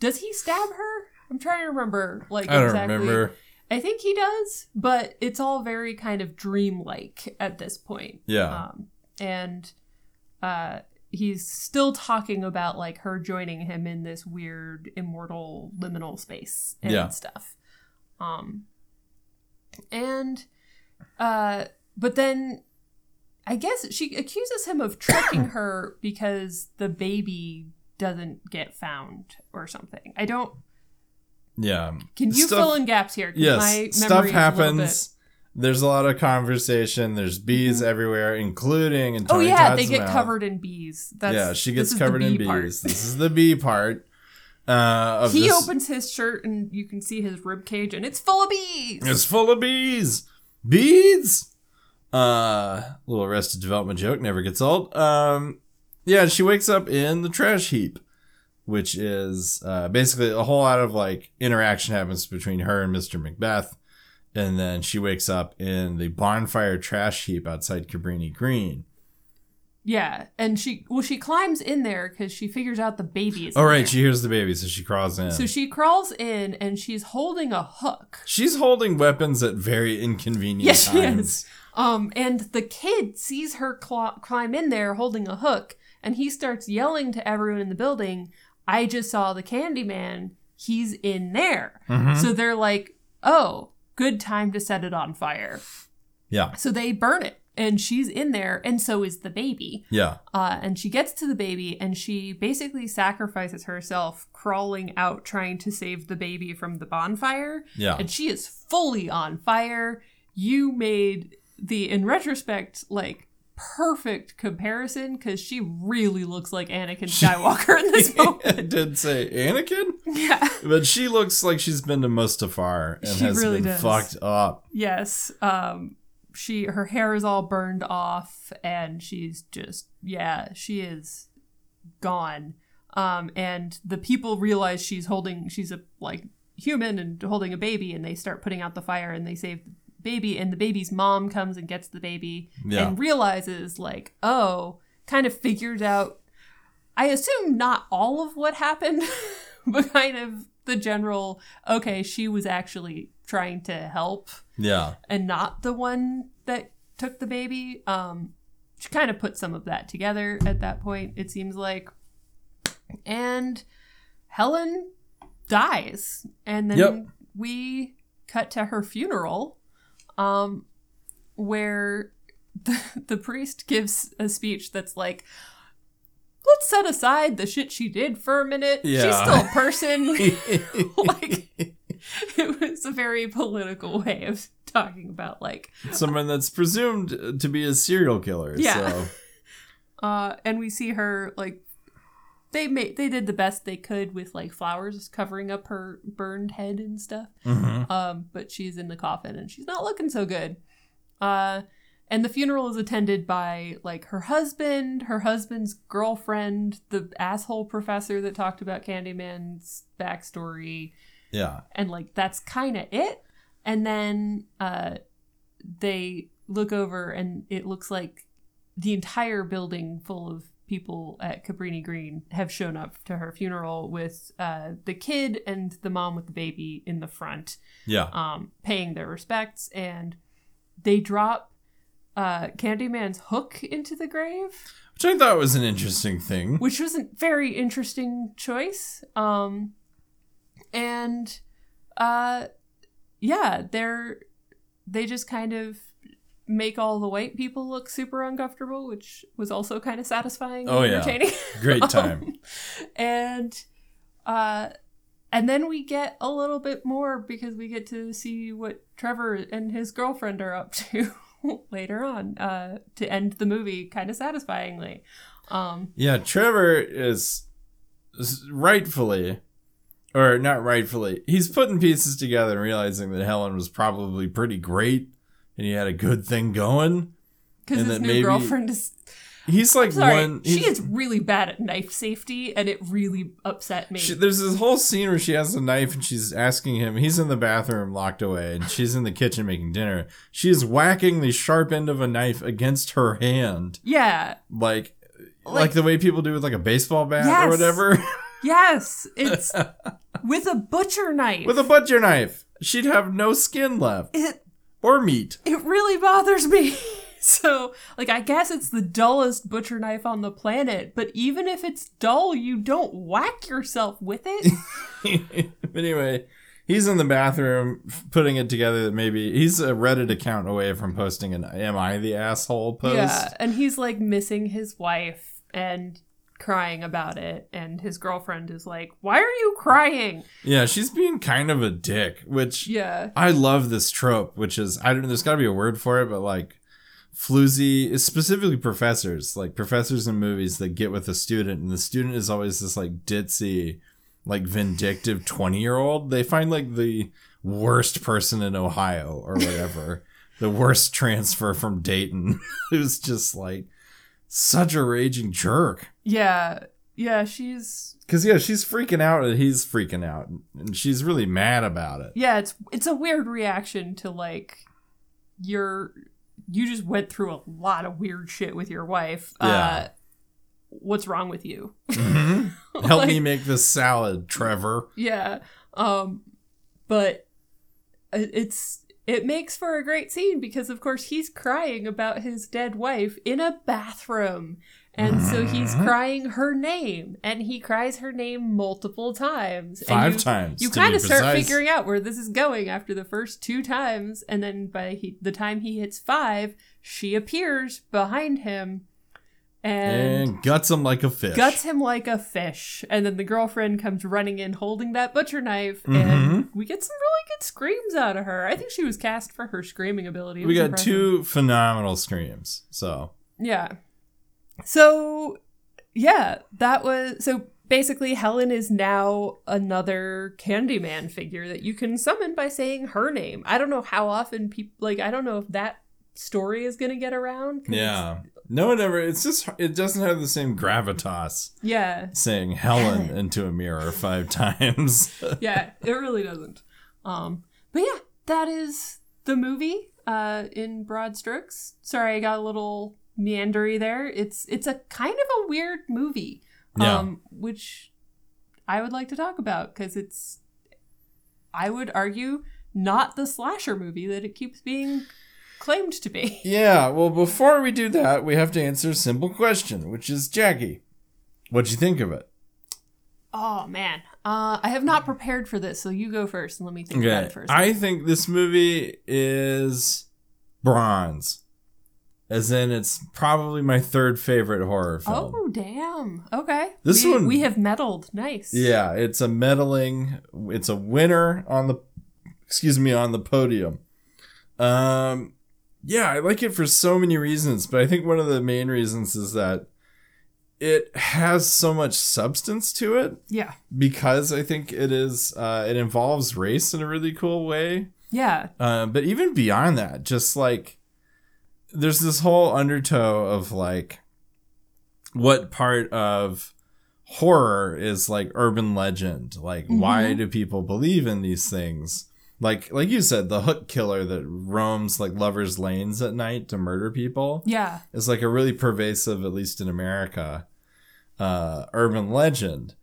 does he stab her? I'm trying to remember like I exactly. remember. I think he does, but it's all very kind of dreamlike at this point. Yeah. Um, and uh, he's still talking about like her joining him in this weird immortal liminal space and Yeah. stuff. Um, and uh, but then I guess she accuses him of tricking her because the baby doesn't get found or something. I don't. yeah. Can you Stuff- fill in gaps here? Yes. my Stuff memory a little happens. There's a lot of conversation. There's bees everywhere, including and bit- Oh yeah, they get mouth. covered in bees. That's, yeah, she gets is the covered in bees. part. This is the bee part. Uh, of He this. opens his shirt and you can see his rib cage, and it's full of bees. It's full of bees. Bees. Uh, little Arrested Development joke never gets old. Um, yeah, she wakes up in the trash heap, which is uh, basically a whole lot of like interaction happens between her and Mr. Macbeth, and then she wakes up in the bonfire trash heap outside Cabrini Green. Yeah, and she well, she climbs in there because she figures out the baby is. Oh right, there. she hears the baby, so she crawls in. So she crawls in and she's holding a hook. She's holding weapons at very inconvenient Yes, she times. is. Um, and the kid sees her cl- climb in there holding a hook, and he starts yelling to everyone in the building, "I just saw the Candyman. He's in there." Mhm. So they're like, "Oh, good time to set it on fire." Yeah, So they burn it, and she's in there, and so is the baby. yeah, Uh, and she gets to the baby, and she basically sacrifices herself, crawling out, trying to save the baby from the bonfire. yeah. And she is fully on fire. You made the, in retrospect, like perfect comparison because she really looks like Anakin Skywalker in this I moment. did say Anakin, yeah. but she looks like she's been to Mustafar and She has really been does. fucked up. Yes. Um, she her hair is all burned off and she's just yeah she is gone um and the people realize she's holding she's a like human and holding a baby and they start putting out the fire and they save baby and the baby's mom comes and gets the baby Yeah. and realizes like oh kind of figures out i assume not all of what happened but kind of the general okay she was actually trying to help Yeah. and not the one that took the baby. Um, she kind of put some of that together at that point, it seems like. And Helen dies. And then Yep. we cut to her funeral, um, where the, the priest gives a speech that's like, let's set aside the shit she did for a minute. Yeah. She's still a person. like, it was a very political way of talking about like Someone that's presumed to be a serial killer. Yeah. So. uh and we see her like they made they did the best they could with like flowers covering up her burned head and stuff Mhm. um but she's in the coffin and she's not looking so good uh and the funeral is attended by like her husband her husband's girlfriend the asshole professor that talked about candyman's backstory Yeah. and like that's kind of it and then uh they look over and it looks like the entire building full of people at Cabrini Green have shown up to her funeral with uh the kid and the mom with the baby in the front Yeah. um paying their respects and they drop uh Candyman's hook into the grave Which I thought was an interesting thing. which was a very interesting choice. Um, and uh, yeah, they're they just kind of make all the white people look super uncomfortable, which was also kind of satisfying. Oh, yeah. entertaining. Great time. Um, and uh, and then we get a little bit more because we get to see what Trevor and his girlfriend are up to later on uh, to end the movie kind of satisfyingly. Um, Yeah, Trevor is is rightfully, or not rightfully, he's putting pieces together and realizing that Helen was probably pretty great and he had a good thing going. because And his new maybe- girlfriend is He's like sorry one. she is really bad at knife safety and it really upset me She, there's this whole scene where she has a knife and she's asking him. He's in the bathroom locked away, and she's in the kitchen making dinner. She is whacking the sharp end of a knife against her hand, yeah like like, Like- the way people do with like a baseball bat Yes. or whatever, yes it's with a butcher knife with a butcher knife. She'd have no skin left it or meat. it really bothers me so like i guess it's the dullest butcher knife on the planet but even if it's dull you don't whack yourself with it but anyway, he's in the bathroom putting it together that maybe he's a Reddit account away from posting an "Am I the asshole?" post. yeah and he's like missing his wife and crying about it and his girlfriend is like why are you crying Yeah, she's being kind of a dick, which yeah I love this trope, which is I don't know. There's got to be a word for it, but like floozy, specifically professors, like professors in movies that get with a student, and the student is always this like ditzy, like vindictive twenty year old. They find like the worst person in Ohio or whatever, the worst transfer from Dayton, who's just like such a raging jerk. Yeah yeah she's Cause yeah, she's freaking out and he's freaking out, and she's really mad about it. yeah it's it's a weird reaction to like you're you just went through a lot of weird shit with your wife uh Yeah. what's wrong with you Help me make this salad, Trevor. yeah um but it's it makes for a great scene because of course he's crying about his dead wife in a bathroom and so he's Mhm. crying her name and he cries her name multiple times and Five you- times. you to kind be of start precise. figuring out where this is going after the first two times and then by he, the time he hits five she appears behind him and, and guts him like a fish. guts him like a fish and then the girlfriend comes running in holding that butcher knife Mm-hmm. and we get some really good screams out of her i think she was cast for her screaming ability We got impressive. two phenomenal screams. So Yeah. So, yeah, that was so basically Helen is now another Candyman figure that you can summon by saying her name. I don't know how often people like I don't know if that story is going to get around. Yeah. No one ever. It's just it doesn't have the same gravitas Yeah. saying Helen into a mirror five times. yeah, it really doesn't. Um, but yeah, that is the movie uh, in broad strokes. Sorry, I got a little meandery there. It's it's a kind of a weird movie, Yeah. um, which I would like to talk about because it's, I would argue, not the slasher movie that it keeps being claimed to be. yeah. Well, before we do that, we have to answer a simple question, which is Jackie, what'd you think of it? Oh man, uh, I have not prepared for this, so you go first and let me think about it first. I think this movie is bronze. As in, it's probably my third favorite horror film. Oh damn! Okay, This we, one- we have medaled. Nice. Yeah, it's a medaling. It's a winner on the, excuse me, on the podium. Um, yeah, I like it for so many reasons, but I think one of the main reasons is that it has so much substance to it Yeah. because I think it is. Uh, it involves race in a really cool way. Yeah. Uh, but even beyond that, just like there's this whole undertow of like what part of horror is like urban legend? Like why do people believe in these things? Like like you said the hook killer that roams like lovers lanes at night to murder people Yeah. is like a really pervasive at least in america uh urban legend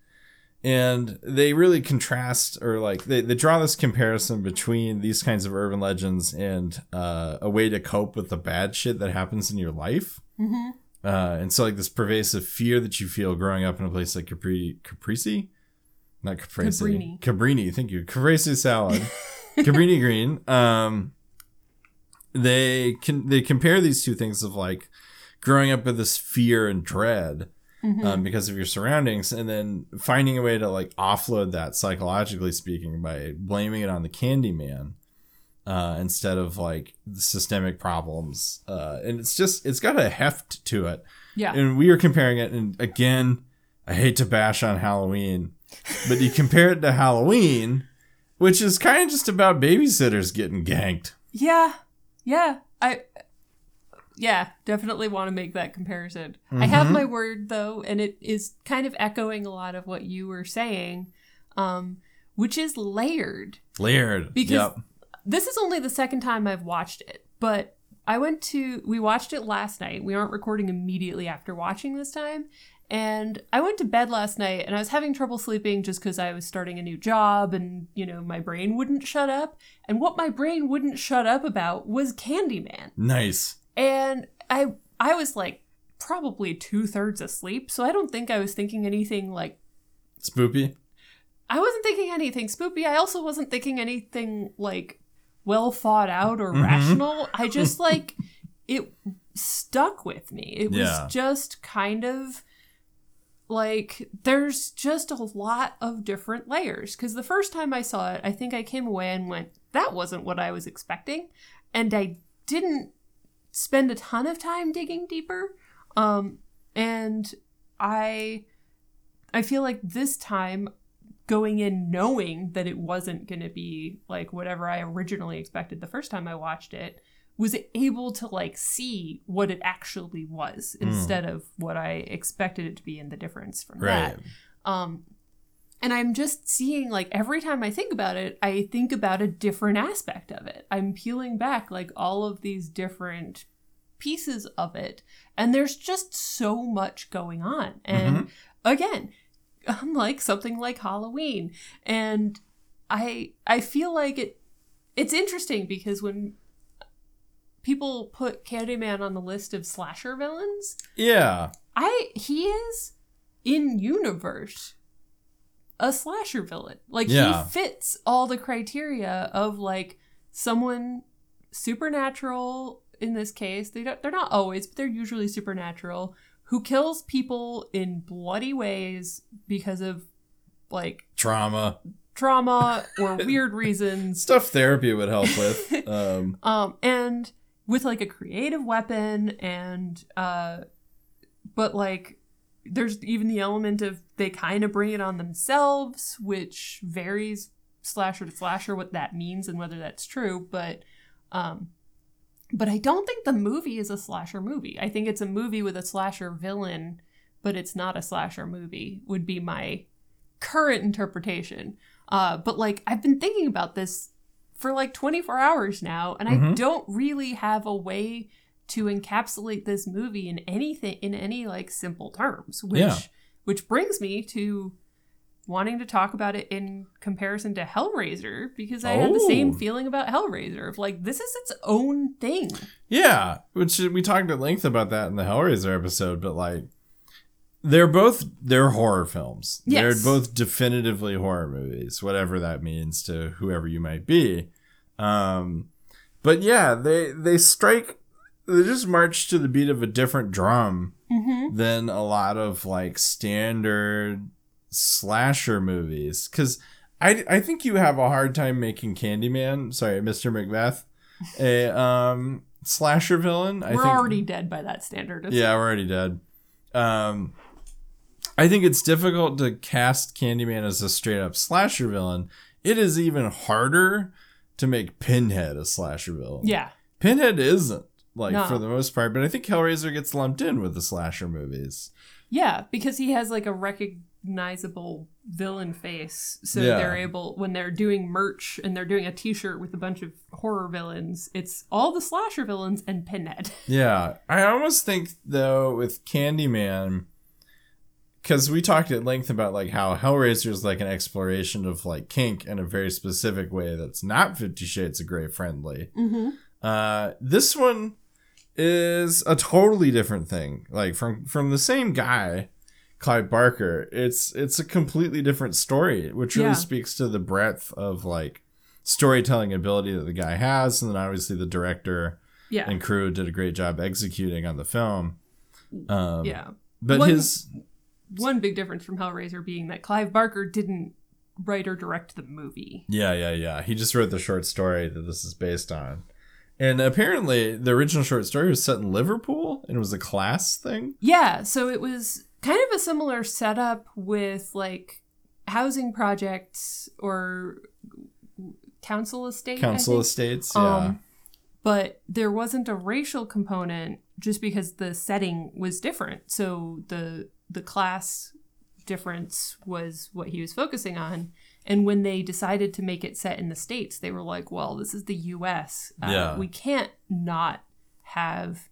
and they really contrast or like they, they draw this comparison between these kinds of urban legends and uh, a way to cope with the bad shit that happens in your life Mm-hmm. uh, and so like this pervasive fear that you feel growing up in a place like Capri Caprese, not Caprese, Cabrini. Cabrini. Thank you, Caprese salad, Cabrini green. Um, they can they compare these two things of like growing up with this fear and dread Mm-hmm. um, because of your surroundings, and then finding a way to like offload that psychologically speaking by blaming it on the Candyman uh, instead of like the systemic problems. Uh, and it's just it's got a heft to it. Yeah. And we were comparing it, and again, I hate to bash on Halloween, but you compare it to Halloween, which is kind of just about babysitters getting ganked. Yeah. Yeah. I. Yeah, definitely want to make that comparison. I have Mm-hmm. my word though, and it is kind of echoing a lot of what you were saying, um, which is layered. Layered. Because yep. this is only the second time I've watched it, but I went to we watched it last night. We aren't recording immediately after watching this time. And I went to bed last night and I was having trouble sleeping just because I was starting a new job and, you know, my brain wouldn't shut up. And what my brain wouldn't shut up about was Candyman. Nice. And I I was like probably two thirds asleep, so I don't think I was thinking anything like Spoopy. I wasn't thinking anything spoopy. I also wasn't thinking anything like well thought out or Mhm. rational. I just like it stuck with me. It was just kind of like there's just a lot of different layers cuz the first time I saw it, I think I came away and went that wasn't what I was expecting and I didn't spend a ton of time digging deeper. Um and I I feel like this time going in knowing that it wasn't going to be like whatever I originally expected the first time I watched it was able to like see what it actually was instead of what I expected it to be and the difference from Right. that. Um and I'm just seeing like every time I think about it, I think about a different aspect of it. I'm peeling back like all of these different pieces of it and there's just so much going on. Mm-hmm. And again, unlike something like Halloween. And I I feel like it it's interesting because when people put Candyman on the list of slasher villains, Yeah. I he is in universe a slasher villain. Like Yeah. he fits all the criteria of like someone supernatural in this case. They don't they're not always, but they're usually supernatural who kills people in bloody ways because of like Trauma. trauma or weird reasons. Stuff therapy would help with. Um, Um, and with like a creative weapon and uh but like there's even the element of they kind of bring it on themselves, which varies slasher to slasher what that means and whether that's true, but um But I don't think the movie is a slasher movie. I think it's a movie with a slasher villain, but it's not a slasher movie, would be my current interpretation. Uh, but like, I've been thinking about this for like 24 hours now, and I Mhm. don't really have a way to encapsulate this movie in anything, in any like simple terms, which, Yeah. which brings me to wanting to talk about it in comparison to Hellraiser because I had the same Oh. feeling about Hellraiser of like this is its own thing. Yeah, which we talked at length about that in the Hellraiser episode, but like they're both they're horror films. Yes. They're both definitively horror movies, whatever that means to whoever you might be. Um but yeah, they they strike they just march to the beat of a different drum Mm-hmm. than a lot of like standard slasher movies cuz I, I think you have a hard time making Candyman, sorry, Mr. Macbeth, a um slasher villain. We're think, already dead by that standard. Yeah, we're already dead. Um, I think it's difficult to cast Candyman as a straight up slasher villain. It is even harder to make Pinhead a slasher villain. Yeah. Pinhead isn't like No. for the most part, but I think Hellraiser gets lumped in with the slasher movies. Yeah, because he has like a recognizable villain face. So Yeah. they're able when they're doing merch and they're doing a t-shirt with a bunch of horror villains, it's all the slasher villains and Pinhead. Yeah, I almost think though with Candyman, because we talked at length about like how Hellraiser is like an exploration of like kink in a very specific way that's not Fifty Shades of Grey friendly. Mm-hmm. Uh, this one is a totally different thing. Like from from the same guy, Clive Barker. It's it's a completely different story, which really Yeah. speaks to the breadth of like storytelling ability that the guy has, and then obviously the director Yeah. and crew did a great job executing on the film. Um, yeah. but One- his One big difference from Hellraiser being that Clive Barker didn't write or direct the movie. yeah yeah yeah he just wrote the short story that this is based on, and apparently the original short story was set in Liverpool and it was a class thing. Yeah, so it was kind of a similar setup with like housing projects or council estate. Council estates, yeah. Um, but there wasn't a racial component just because the setting was different. So the the class difference was what he was focusing on. And when they decided to make it set in the states, they were like, "Well, this is the U.S. Uh, Yeah. we can't not have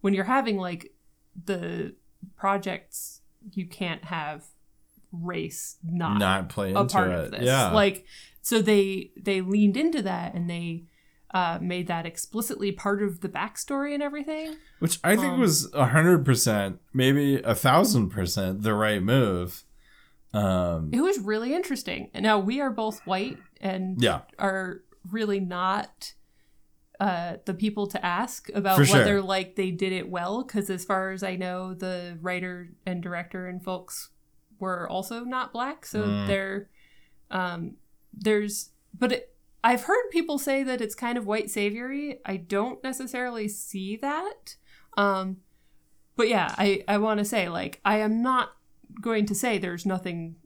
when you're having like the projects, you can't have race not not play a into part it. of this. Yeah, Like so they they leaned into that and they uh, made that explicitly part of the backstory and everything. which I think um, was a hundred percent, maybe a thousand percent, the right move. Um, It was really interesting. Now we are both white and yeah, are really not uh, the people to ask about For sure. whether like they did it well. Because as far as I know, the writer and director and folks were also not black, so Mm. they're um, there's but it, I've heard people say that it's kind of white saviory. I don't necessarily see that. Um, but yeah, I I want to say like I am not going to say there's nothing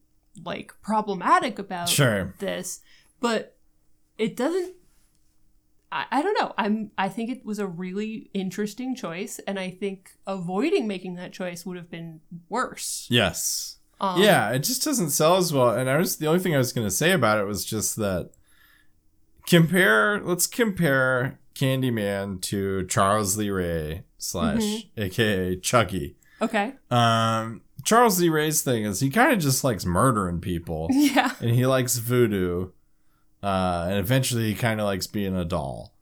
like problematic about sure. this, but it doesn't. I, I don't know. I'm. I think it was a really interesting choice, and I think avoiding making that choice would have been worse. Yes. Um, yeah, it just doesn't sell as well. And I was the only thing I was going to say about it was just that compare. Let's compare Candyman to Charles Lee Ray slash Mm-hmm. AKA Chucky. Okay. Um, Charles Lee Ray's thing is he kind of just likes murdering people, Yeah. and he likes voodoo, uh, and eventually he kind of likes being a doll,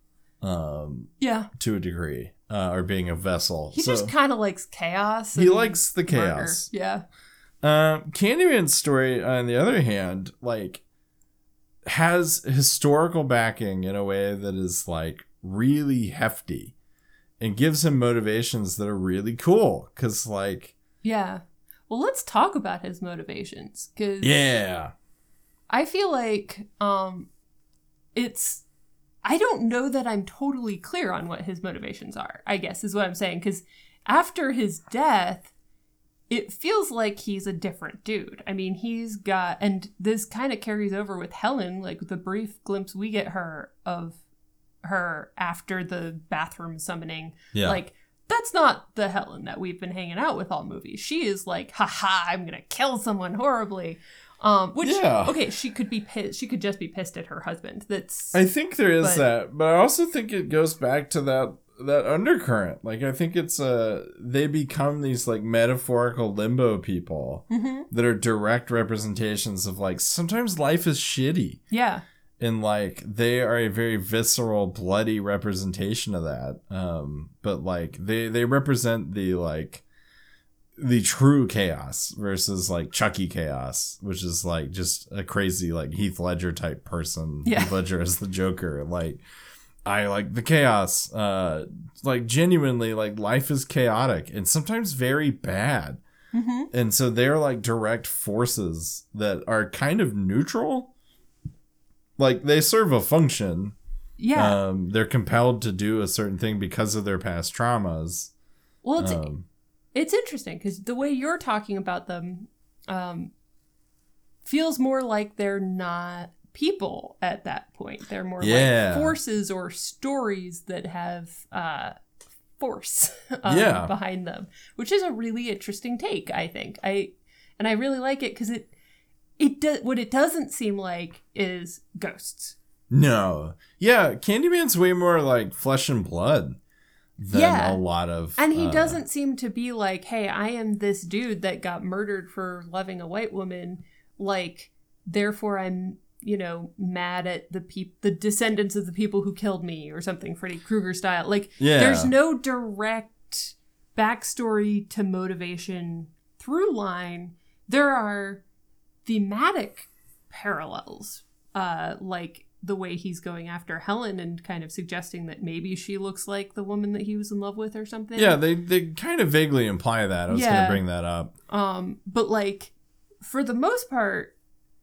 um, Yeah. to a degree, uh, or being a vessel. He so just kind of likes chaos. he likes the murder. chaos. Yeah. Um, Candyman's story, on the other hand, like has historical backing in a way that is like really hefty, and gives him motivations that are really cool. Cause like, Yeah. Well, let's talk about his motivations because yeah, I feel like um, it's. I don't know that I'm totally clear on what his motivations are. I guess is what I'm saying because after his death, it feels like he's a different dude. I mean, he's got, and this kind of carries over with Helen, like the brief glimpse we get her of her after the bathroom summoning. Yeah. Like that's not the Helen that we've been hanging out with all movies. She is like, haha, I'm gonna kill someone horribly. Um, which Yeah. okay, she could be pissed. She could just be pissed at her husband. That's I think there is But- that, but I also think it goes back to that that undercurrent. Like I think it's uh they become these like metaphorical limbo people Mhm. that are direct representations of like sometimes life is shitty yeah, and like they are a very visceral bloody representation of that. Um but like they they represent the like the true chaos versus like Chucky chaos, which is like just a crazy like Heath Ledger type person. Yeah. Heath Ledger as the Joker. Like I like the chaos. Uh like genuinely like life is chaotic and sometimes very bad. hmm And so they're like direct forces that are kind of neutral. Like they serve a function. yeah. Um they're compelled to do a certain thing because of their past traumas. well, it's Um it's interesting because the way you're talking about them um, feels more like they're not people at that point. They're more Yeah. like forces or stories that have uh, force um, Yeah. behind them, which is a really interesting take. I think I and I really like it because it it does what it doesn't seem like is ghosts. No. Yeah, Candyman's way more like flesh and blood than Yeah. a lot of And he uh, doesn't seem to be like, hey, I am this dude that got murdered for loving a white woman. Like, therefore, I'm, you know, mad at the peop- the descendants of the people who killed me or something, Freddy Krueger style. Like, Yeah. there's no direct backstory to motivation through line. There are thematic parallels, uh, like the way he's going after Helen and kind of suggesting that maybe she looks like the woman that he was in love with or something. Yeah, they they kind of vaguely imply that. I was Yeah. gonna bring that up. Um, but like for the most part,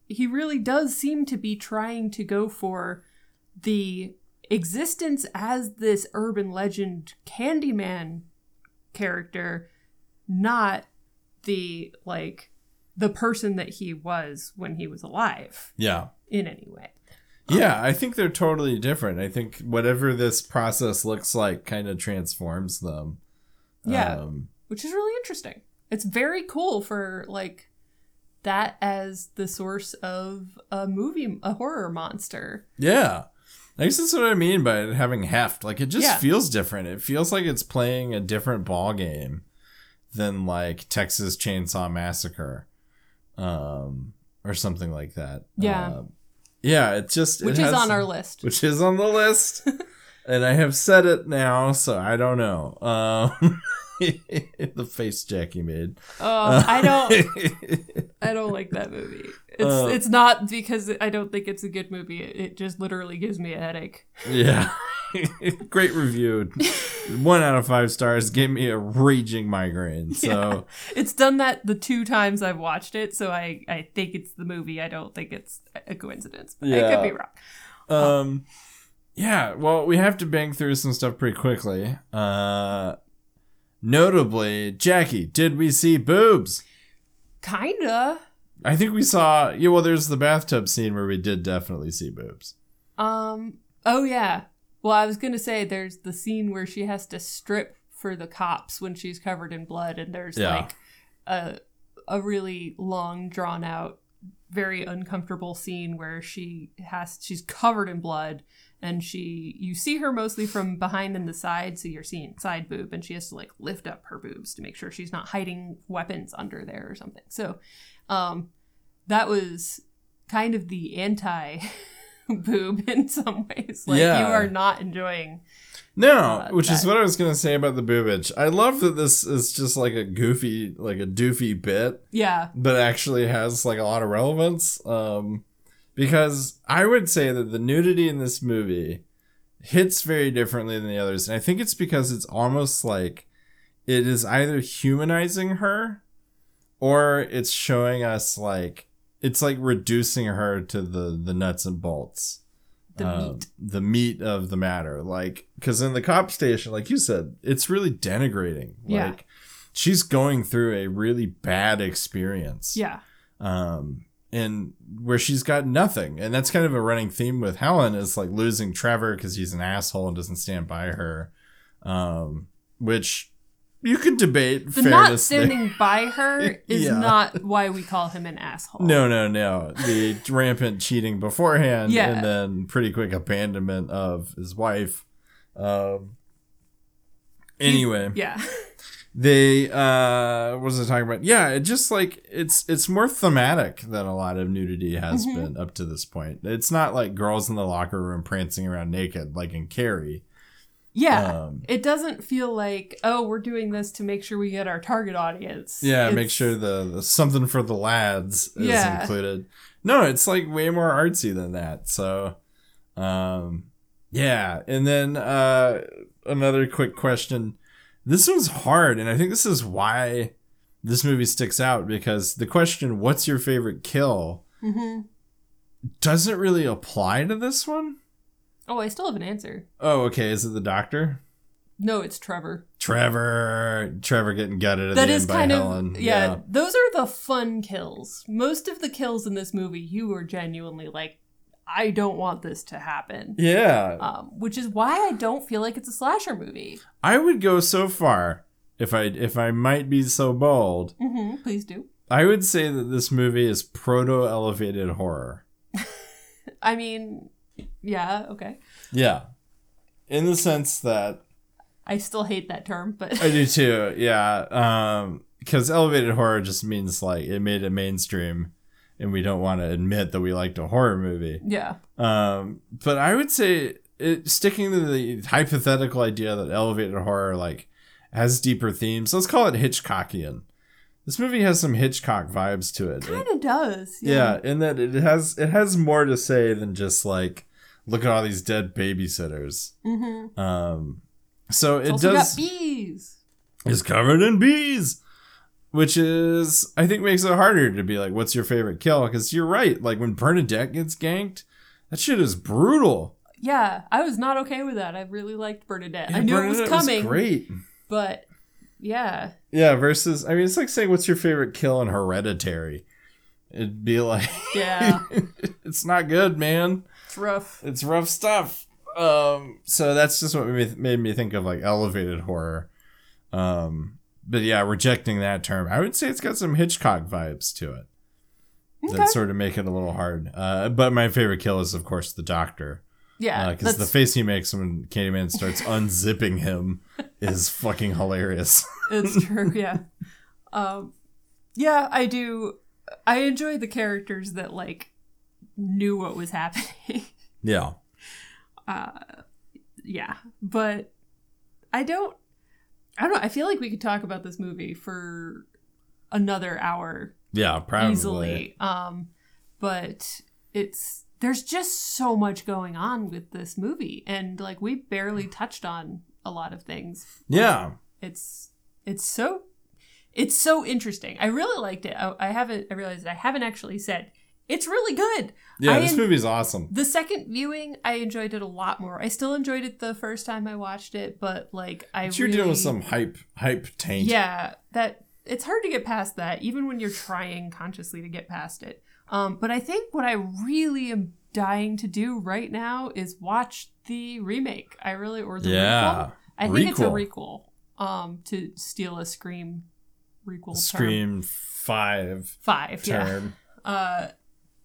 he really does seem to be trying to go for the existence as this urban legend Candyman character, not the like the person that he was when he was alive Yeah. in any way. Yeah, I think they're totally different. I think whatever this process looks like kind of transforms them. Yeah. Um, which is really interesting. It's very cool for like that as the source of a movie, a horror monster. yeah. I guess that's what I mean by it having heft. Like it just Yeah. feels different. It feels like it's playing a different ball game than like Texas Chainsaw Massacre, um, or something like that. Yeah. Uh, yeah. It just which is has- on our list. which is on the list. and I have said it now, so I don't know. Um, the face Jackie made. Oh, I don't. I don't like that movie. It's Uh, it's not because I don't think it's a good movie. It, it just literally gives me a headache. yeah. Great review. One out of five stars gave me a raging migraine. So It's done that the two times I've watched it, so I I think it's the movie. I don't think it's a coincidence. But I Yeah. could be wrong. um yeah, well we have to bang through some stuff pretty quickly. Uh notably, Jackie, did we see boobs? Kinda. I think we saw yeah, well there's the bathtub scene where we did definitely see boobs. Um. Oh yeah. Well, I was gonna say there's the scene where she has to strip for the cops when she's covered in blood, and there's Yeah. like a a really long, drawn out, very uncomfortable scene where she has she's covered in blood, and she you see her mostly from behind and the side, so you're seeing side boob, and she has to like lift up her boobs to make sure she's not hiding weapons under there or something. So, um, that was kind of the anti boob in some ways. Like Yeah. you are not enjoying. No, Uh, which is what I was gonna say about the boobage. I love that this is just like a goofy, like a doofy bit, Yeah. but actually has like a lot of relevance. Um, because I would say that the nudity in this movie hits very differently than the others, and I think it's because it's almost like it is either humanizing her, or it's showing us like it's like reducing her to the the nuts and bolts The uh, meat. the meat of the matter like because in the cop station like you said it's really denigrating Yeah. like she's going through a really bad experience Yeah. um and where she's got nothing. And that's kind of a running theme with Helen is like losing Trevor because he's an asshole and doesn't stand by her. Um, which you could debate. The not fairness there. standing by her is Yeah. not why we call him an asshole. No, no, no. The rampant cheating beforehand, Yeah. and then pretty quick abandonment of his wife. Um. Anyway, Yeah. they uh, what was I talking about? Yeah, it just like it's it's more thematic than a lot of nudity has Mhm. been up to this point. It's not like girls in the locker room prancing around naked like in Carrie. Yeah. Um, it doesn't feel like, oh, we're doing this to make sure we get our target audience. Yeah, make sure the, the something for the lads is Yeah. included. No, it's like way more artsy than that. So, um, yeah. And then uh, another quick question. This one's hard, and I think this is why this movie sticks out because the question, "What's your favorite kill?" Mhm. doesn't really apply to this one. Oh, I still have an answer. Oh, okay. Is it the doctor? No, it's Trevor. Trevor, Trevor getting gutted at That the is end by kind Helen. of yeah, Those are the fun kills. Most of the kills in this movie, you were genuinely like, I don't want this to happen. yeah. Um, which is why I don't feel like it's a slasher movie. I would go so far if I if I might be so bold. hmm please do. I would say that this movie is proto elevated horror. I mean, yeah, okay. Yeah. In the sense that I still hate that term, but I do too. Yeah. Um cuz elevated horror just means like it made it mainstream and we don't want to admit that we liked a horror movie. yeah. Um but I would say it sticking to the hypothetical idea that elevated horror like has deeper themes. Let's call it Hitchcockian. This movie has some Hitchcock vibes to it. Kind of does. Yeah, in that it has it has more to say than just like look at all these dead babysitters. Mm-hmm. Um, so it also does bees. is covered in bees, which is I think makes it harder to be like, what's your favorite kill? Because you're right, like when Bernadette gets ganked, that shit is brutal. Yeah, I was not okay with that. I really liked Bernadette. I knew Bernadette it was coming, great. but yeah, Yeah, versus I mean, it's like saying what's your favorite kill in Hereditary. It'd be like, yeah, it's not good, man. it's rough. it's rough stuff. Um, so that's just what made, made me think of like elevated horror. Um, but yeah, rejecting that term, I would say it's got some Hitchcock vibes to it Okay. that sort of make it a little hard. Uh, but my favorite kill is of course the doctor, Yeah, because Uh, the face he makes when Candyman starts unzipping him is fucking hilarious. it's true. Yeah, um, yeah, I do. I enjoy the characters that like knew what was happening. yeah, yeah, but I don't. I don't know. I feel like we could talk about this movie for another hour yeah, probably. easily. Um, but it's there's just so much going on with this movie, and like we barely touched on a lot of things. Yeah, It's it's so it's so interesting. I really liked it. I, I haven't. I realized I haven't actually said it's really good. yeah. I this en- movie's awesome. The second viewing, I enjoyed it a lot more. I still enjoyed it the first time I watched it, but like I But you're really, dealing with some hype, hype taint. yeah, that it's hard to get past that, even when you're trying consciously to get past it. Um, but I think what I really am dying to do right now is watch the remake. I really or the Yeah. requel. I think it's a Requel. requel. Um, to steal a Scream requel term. Scream five five. Yeah. term. Uh,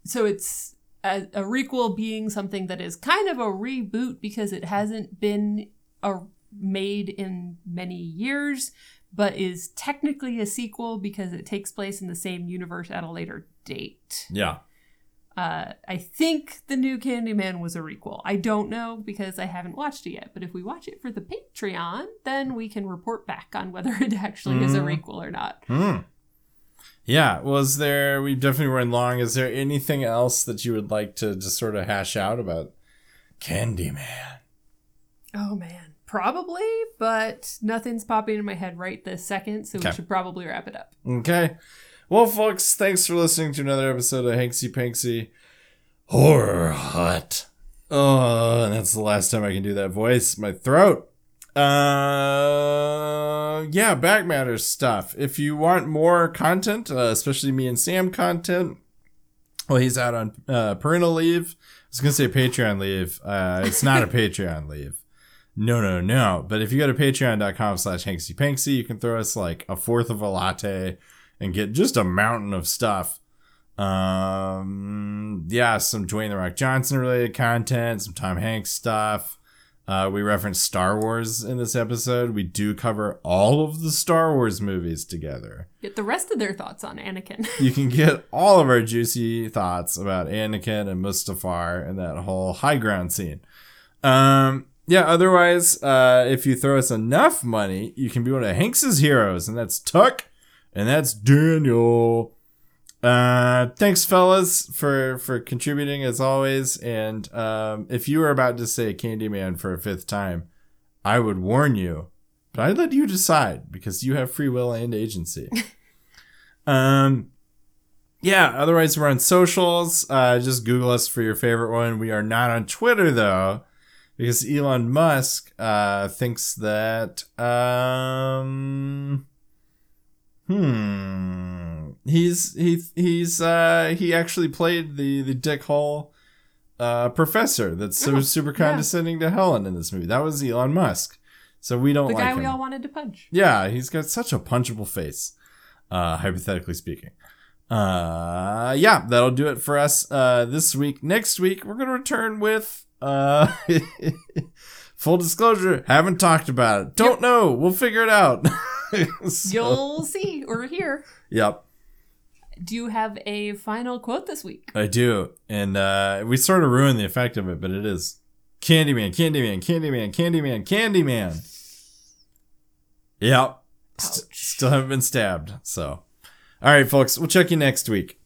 so it's a, a requel being something that is kind of a reboot because it hasn't been a, made in many years, but is technically a sequel because it takes place in the same universe at a later date. Yeah. Uh, I think the new Candyman was a requel. I don't know because I haven't watched it yet. But if we watch it for the Patreon, then we can report back on whether it actually is a Mm. requel or not. Hmm. Yeah. Was there? We definitely run long. Is there anything else that you would like to just sort of hash out about Candyman? Oh man, probably, but nothing's popping in my head right this second, so Okay. we should probably wrap it up. Okay. Well, folks, thanks for listening to another episode of Hanksy Panksy Horror Hut. Oh, and that's the last time I can do that voice. My throat. Uh, yeah, back matters stuff. If you want more content, uh, especially me and Sam content, Well, he's out on uh, parental leave. I was gonna say Patreon leave. Uh, it's not a Patreon leave. No, no, no. But if you go to patreon.com slash Hanksy Panksy, you can throw us like a fourth of a latte and get just a mountain of stuff. Um, yeah, some Dwayne the Rock Johnson related content, some Tom Hanks stuff. Uh, we reference Star Wars in this episode. We do cover all of the Star Wars movies together. Get the rest of their thoughts on Anakin. You can get all of our juicy thoughts about Anakin and Mustafar and that whole high ground scene. Um, yeah, otherwise, uh, if you throw us enough money, you can be one of Hanks's heroes, and that's Tuck, and that's Daniel. Uh, thanks, fellas, for for contributing as always. And um, if you were about to say Candyman for a fifth time, I would warn you, but I'd let you decide because you have free will and agency. um, yeah. Otherwise, we're on socials. Uh, just Google us for your favorite one. We are not on Twitter though, because Elon Musk uh thinks that um. Hmm. He's he he's uh he actually played the the Dick Hole uh professor that's so Oh, super yeah. condescending to Helen in this movie. That was Elon Musk. So we don't the like guy him. we all wanted to punch. Yeah, he's got such a punchable face, uh, hypothetically speaking. Uh, yeah, that'll do it for us uh, this week. Next week, we're going to return with uh, full disclosure, haven't talked about it. Don't know. We'll figure it out. So- You'll see or hear. Yep, Do you have a final quote this week? I do. And uh, we sort of ruined the effect of it, but it is Candyman, Candyman, Candyman, Candyman, Candyman. Yep. St- still haven't been stabbed. So, all right, folks, we'll check you next week.